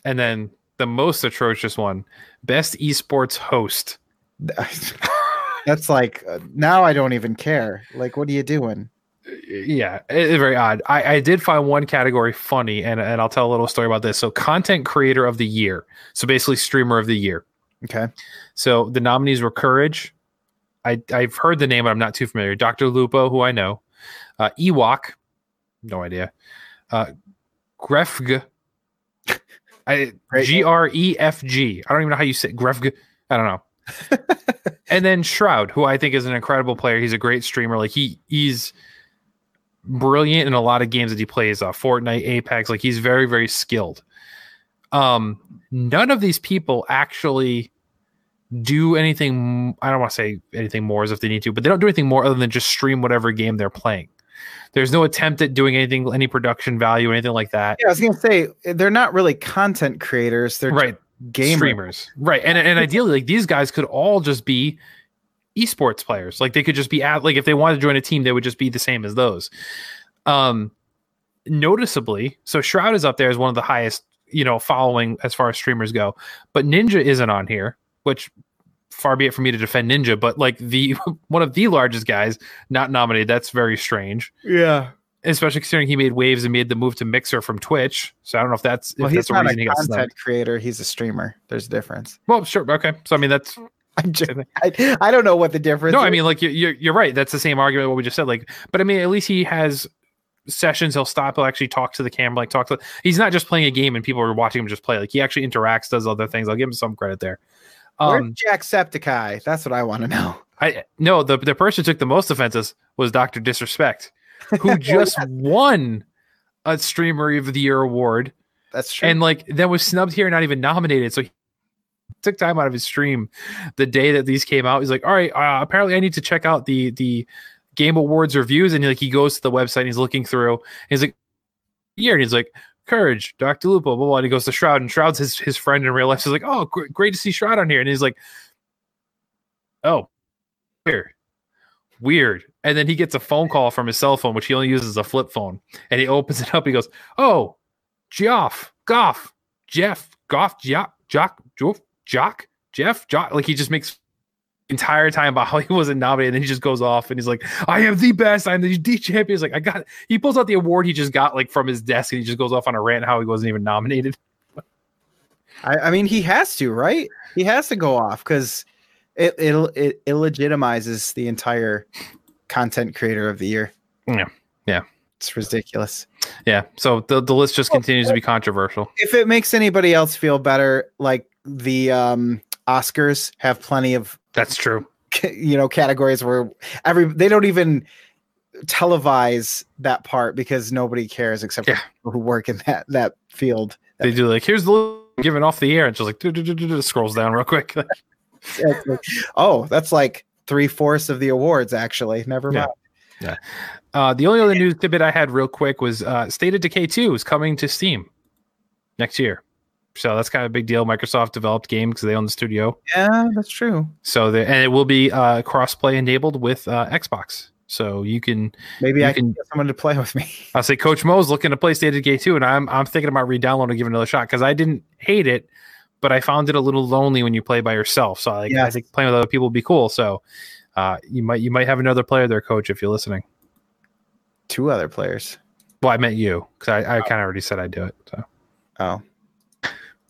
and then the most atrocious one, best esports host. (laughs) That's like uh, now I don't even care. Like, what are you doing? yeah, it- it's very odd. I, I did find one category funny, and, and I'll tell a little story about this. So, content creator of the year. So, basically, streamer of the year. Okay. So, the nominees were Courage. I, I've heard the name, but I'm not too familiar. Dr. Lupo, who I know. Uh, Ewok. No idea. Uh, Grefg. (laughs) G R E F G. I don't even know how you say Grefg. I don't know. (laughs) and then Shroud, who I think is an incredible player. He's a great streamer. Like he he's brilliant in a lot of games that he plays, uh, Fortnite, Apex. Like he's very, very skilled. Um, none of these people actually do anything. I don't want to say anything more as if they need to, but they don't do anything more other than just stream whatever game they're playing. There's no attempt at doing anything, any production value, anything like that. Yeah, I was gonna say they're not really content creators. They're right, game streamers. Right, and and ideally, like these guys could all just be esports players. Like they could just be at like if they wanted to join a team, they would just be the same as those. Um, noticeably, so Shroud is up there as one of the highest, you know, following as far as streamers go, but Ninja isn't on here, which far be it for me to defend Ninja, but like the (laughs) one of the largest guys not nominated. That's very strange. Yeah. Especially considering he made waves and made the move to Mixer from Twitch. So I don't know if that's Well, if he's that's not reason he a got content snubbed. creator. He's a streamer. There's a difference. Well, sure, okay. So I mean that's (laughs) I'm just, I, I don't know what the difference. no. I mean like you're, you're you're right. That's the same argument what we just said. Like, but I mean at least he has sessions. He'll stop. He'll actually talk to the camera. Like talk to. He's not just playing a game and people are watching him just play. Like he actually interacts, does other things. I'll give him some credit there. Where's Um, Jacksepticeye? That's what I want to know. I no the the person who took the most offenses was Doctor Disrespect, who (laughs) just won a Streamer of the Year award That's true. and like then was snubbed here, not even nominated. So he took time out of his stream the day that these came out. He's like, all right, uh, apparently I need to check out the the Game Awards reviews, and like he goes to the website, and he's looking through. And he's like, year, and he's like. Courage, Dr. Lupo, blah, blah, and he goes to Shroud, and Shroud's his, his friend in real life. So he's like, Oh, gr- great to see Shroud on here. And he's like, Oh, weird, weird. And then he gets a phone call from his cell phone, which he only uses a flip phone. And he opens it up. He goes, "Oh, Geoff, Goff, Jeff, Goff, Jock, Jock, Jock, Jeff, Jock." Like he just makes entire time about how he wasn't nominated. And then he just goes off and he's like, "I am the best. I'm the D champion." He's like, "I got." He pulls out the award he just got like from his desk and he just goes off on a rant how he wasn't even nominated. I, I mean, he has to, right? He has to go off because it it'll, it illegitimizes the entire content creator of the year. Yeah. Yeah. It's ridiculous. Yeah. So the the list just continues to be controversial. If it makes anybody else feel better, like the um, Oscars have plenty of That's true. you know categories where every they don't even televise that part because nobody cares except for Yeah. people who work in that that field. They do like, here's the given off the air, and just like do, do, do, do, do, scrolls down real quick. (laughs) Oh, that's like three fourths of the awards. Actually, never Yeah. mind. Uh, the only other news tidbit I had real quick was uh, State of Decay 2 is coming to Steam next year. So that's kind of a big deal. Microsoft developed game because they own the studio. Yeah, that's true. So the, and it will be uh, cross-play enabled with uh, Xbox. So you can, Maybe You I can can- get someone to play with me. (laughs) I'll say Coach Mo's looking to play State of Decay 2, and I'm I'm thinking about re-downloading and giving another shot because I didn't hate it, but I found it a little lonely when you play by yourself. So like, I think playing with other people would be cool. So uh, you might you might have another player there, Coach, if you're listening. Two other players. Well, I meant you because I, I kind of already said I'd do it. So. Oh,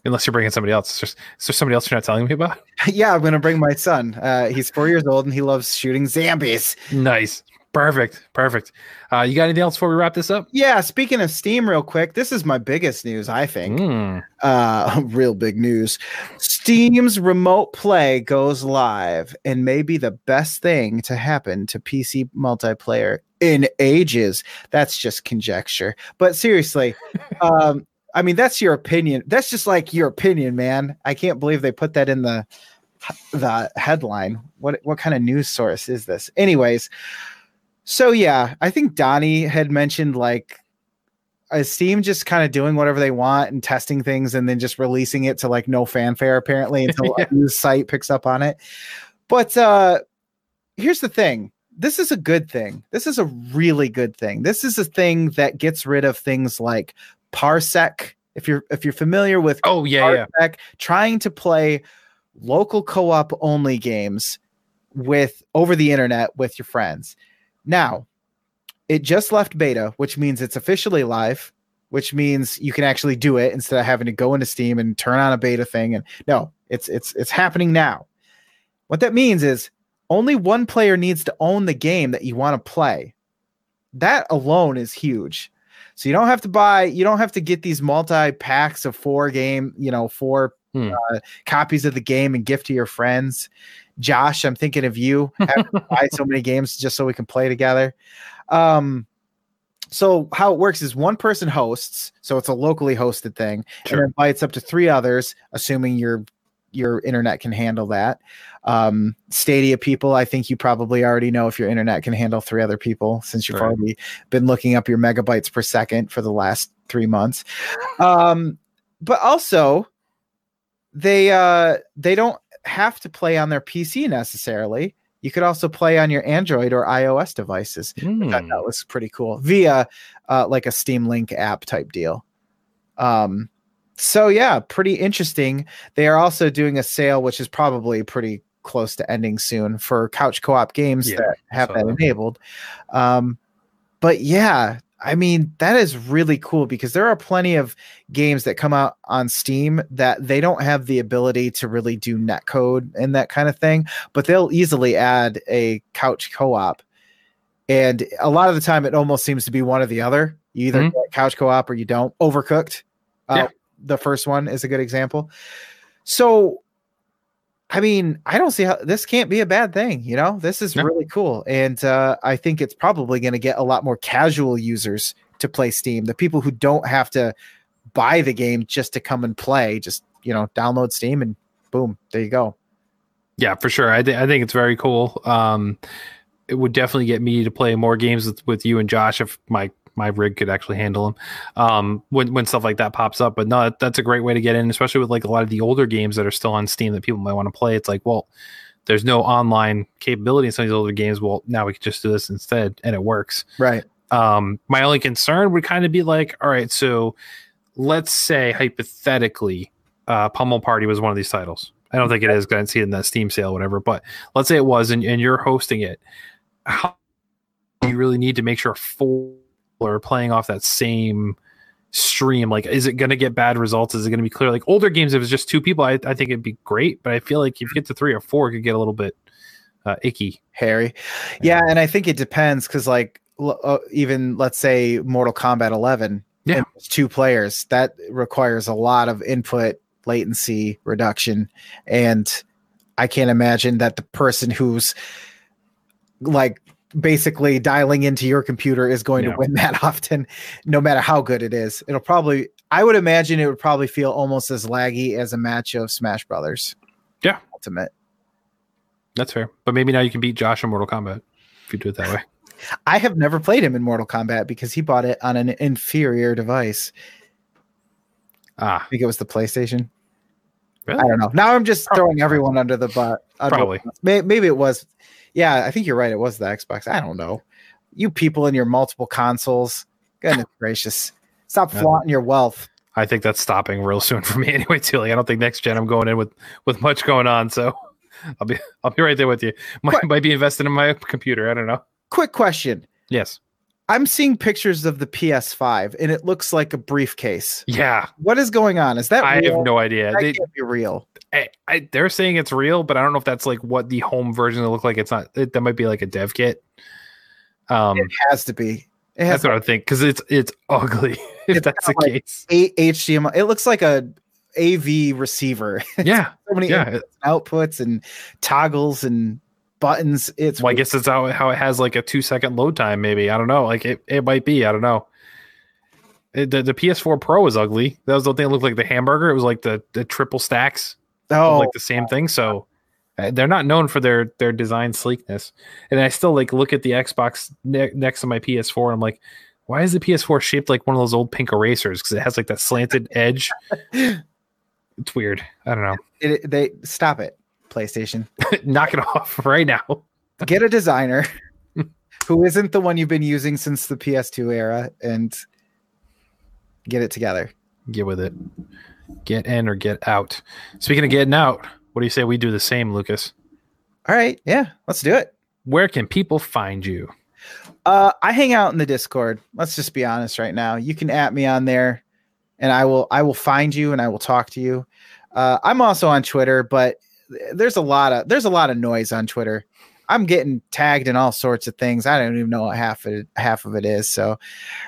unless you're bringing somebody else. It's just is there somebody else you're not telling me about? (laughs) yeah. I'm gonna bring my son. Uh, he's four years old and he loves shooting zombies. Nice, perfect, perfect. Uh, you got anything else before we wrap this up? Yeah. Speaking of Steam, real quick, this is my biggest news. I think. Mm. uh (laughs) real big news steam's remote play goes live and may be the best thing to happen to pc multiplayer in ages that's just conjecture but seriously (laughs) um i mean that's your opinion that's just like your opinion man i can't believe they put that in the the headline what what kind of news source is this anyways so yeah i think donnie had mentioned like is Steam just kind of doing whatever they want and testing things and then just releasing it to like no fanfare apparently (laughs) until Yeah. a news site picks up on it. But uh here's the thing. This is a good thing. This is a really good thing. This is a thing that gets rid of things like Parsec. If you're if you're familiar with Oh yeah, yeah. Parsec, trying to play local co-op only games with over the internet with your friends. Now, it just left beta, which means it's officially live, which means you can actually do it instead of having to go into Steam and turn on a beta thing and no, it's it's it's happening now. What that means is only one player needs to own the game that you want to play. That alone is huge. So you don't have to buy, you don't have to get these multi packs of four game, you know, four Hmm. uh, copies of the game and gift to your friends. Josh, I'm thinking of you. (laughs) Have to buy so many games just so we can play together. Um, So how it works is one person hosts, so it's a locally hosted thing, Sure. and invites up to three others, assuming your your internet can handle that. Um, Stadia people, I think you probably already know if your internet can handle three other people, since you've Right. already been looking up your megabytes per second for the last three months. Um, but also, they uh, they don't have to play on their PC necessarily. You could also play on your Android or iOS devices. I thought Hmm. that was pretty cool via uh, like a Steam Link app type deal. Um, so yeah, pretty interesting. They are also doing a sale, which is probably pretty close to ending soon for couch co-op games Yeah, that have that enabled. Um, but yeah, I mean that is really cool because there are plenty of games that come out on Steam that they don't have the ability to really do netcode and that kind of thing, but they'll easily add a couch co-op. And a lot of the time, it almost seems to be one or the other. You either Mhm. get couch co-op or you don't. Overcooked, uh, Yeah. The first one is a good example. So, I mean, I don't see how this can't be a bad thing. You know, this is No. really cool, and uh, I think it's probably going to get a lot more casual users to play Steam. The people who don't have to buy the game just to come and play, just you know, download Steam and boom, there you go. Yeah, for sure. I, th- I think it's very cool. Um, it would definitely get me to play more games with, with you and Josh if my my rig could actually handle them. Um, when when stuff like that pops up. But no, that- that's a great way to get in, especially with like a lot of the older games that are still on Steam that people might want to play. It's like, well, there's no online capability in some of these older games. Well, now we can just do this instead, and it works. Right. Um, my only concern would kind of be like, all right, so let's say hypothetically, uh, Pummel Party was one of these titles. I don't think it is. I didn't see it in that Steam sale, or whatever. But let's say it was, and, and you're hosting it. How do you really need to make sure four are playing off that same stream? Like, is it going to get bad results? Is it going to be clear? Like older games, if it's just two people, I, I think it'd be great. But I feel like if you get to three or four, it could get a little bit uh, icky. Harry. Yeah, and I think it depends because, like, uh, even let's say Mortal Kombat 11, Yeah. it's two players, that requires a lot of input latency reduction, and I can't imagine that the person who's like basically dialing into your computer is going to win (laughs) that often, no matter how good it is. It'll probably, I would imagine, it would probably feel almost as laggy as a match of Smash Brothers. Yeah. Ultimate. That's fair. But maybe now you can beat Josh in Mortal Kombat if you do it that way. (laughs) (laughs) I have never played him in Mortal Kombat because he bought it on an inferior device. Ah, I think it was the PlayStation. Really? I don't know. Now I'm just Probably. throwing everyone under the butt. Probably. Maybe it was. Yeah, I think you're right. It was the Xbox. I don't know. You people in your multiple consoles. Goodness (laughs) gracious. Stop flaunting your wealth. I think that's stopping real soon for me (laughs) anyway too. Like I don't think next gen I'm going in with with much going on. So (laughs) I'll be I'll be right there with you. Might, might be invested in my computer. I don't know. Quick question. Yes. I'm seeing pictures of the PS5 and it looks like a briefcase. Yeah. What is going on? Is that I real? have no idea. That They, can't be real. I, I, they're saying it's real, but I don't know if that's like what the home version will look like. It's not. It, that might be like a dev kit. Um, It has to be. Has that's what I think because it's it's ugly. (laughs) If It's that's the like- case, a- HDMI. It looks like a AV receiver. (laughs) yeah, so many yeah. outputs and toggles and buttons. It's Well, I guess it's how how it has like a two second load time. Maybe I don't know. Like it, it might be. I don't know. It, the, the PS4 Pro is ugly. That was the thing that looked like the hamburger. It was like the, the triple stacks, oh like the same thing. So uh, they're not known for their their design sleekness. And I still like look at the Xbox ne- next to my PS4, and I'm like, why is the PS4 shaped like one of those old pink erasers? Because it has like that slanted edge. (laughs) It's weird. I don't know. it, they stop it. PlayStation, (laughs) Knock it off right now. get a designer (laughs) who isn't the one you've been using since the PS2 era and get it together. Get with it. Get in or get out. Speaking of getting out, what do you say we do the same, Lucas? All right, yeah, let's do it. Where can people find you? Uh, I hang out in the Discord. Let's just be honest right now. You can at me on there, and I will I will find you and I will talk to you. Uh, I'm also on Twitter, but there's a lot of there's a lot of noise on Twitter. I'm getting tagged in all sorts of things. I don't even know what half of it, half of it is, so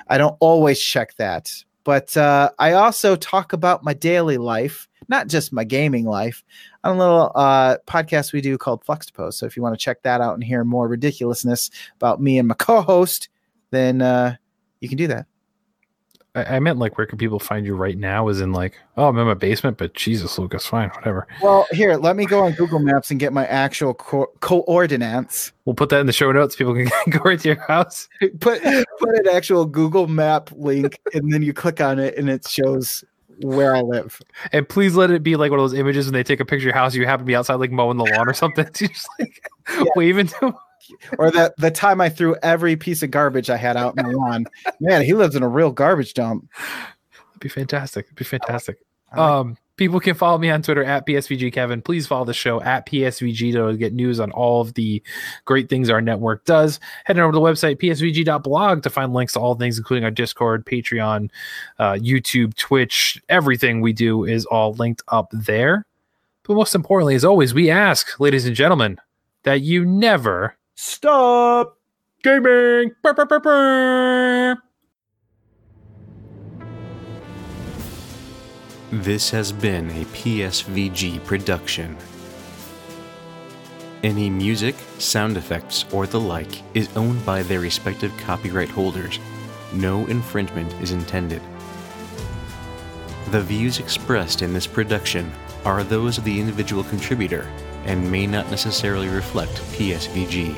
I don't always check that. But uh, I also talk about my daily life, not just my gaming life, on a little uh, podcast we do called Fluxpose. So if you want to check that out and hear more ridiculousness about me and my (laughs) co-host, then uh, you can do that. I, I meant like where can people find you right now? Is in like, oh, I'm in my basement, but Jesus, Lucas, fine, whatever. Well, here, let me go on Google Maps and get my actual co- coordinates. We'll put that in the show notes. People can (laughs) go right to your house. Put put an actual Google Map link, and then you click on it, and it shows where I live. And please let it be like one of those images when they take a picture of your house, you happen to be outside like mowing the lawn or something. (laughs) You're just like waving to 'em. Or that the time I threw every piece of garbage I had out in the lawn. Man, he lives in a real garbage dump. It'd be fantastic. It'd be fantastic. Like- Um, people can follow me on Twitter at PSVG Kevin. Please follow the show at PSVG to get news on all of the great things our network does. Head over to the website psvg.blog to find links to all things, including our Discord, Patreon, uh, YouTube, Twitch. Everything we do is all linked up there. But most importantly, as always, we ask, ladies and gentlemen, that you never Stop. gaming. Brr, brr, brr. This has been a PSVG production. Any music, sound effects, or the like is owned by their respective copyright holders. No infringement is intended. The views expressed in this production are those of the individual contributor and may not necessarily reflect PSVG.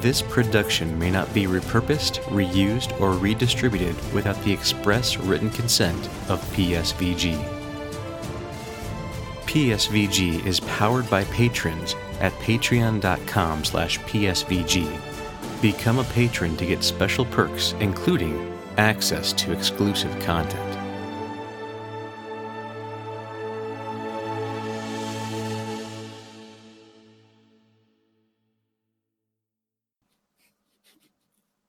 This production may not be repurposed, reused, or redistributed without the express written consent of PSVG. PSVG is powered by patrons at patreon.com slash psvg. Become a patron to get special perks, including access to exclusive content.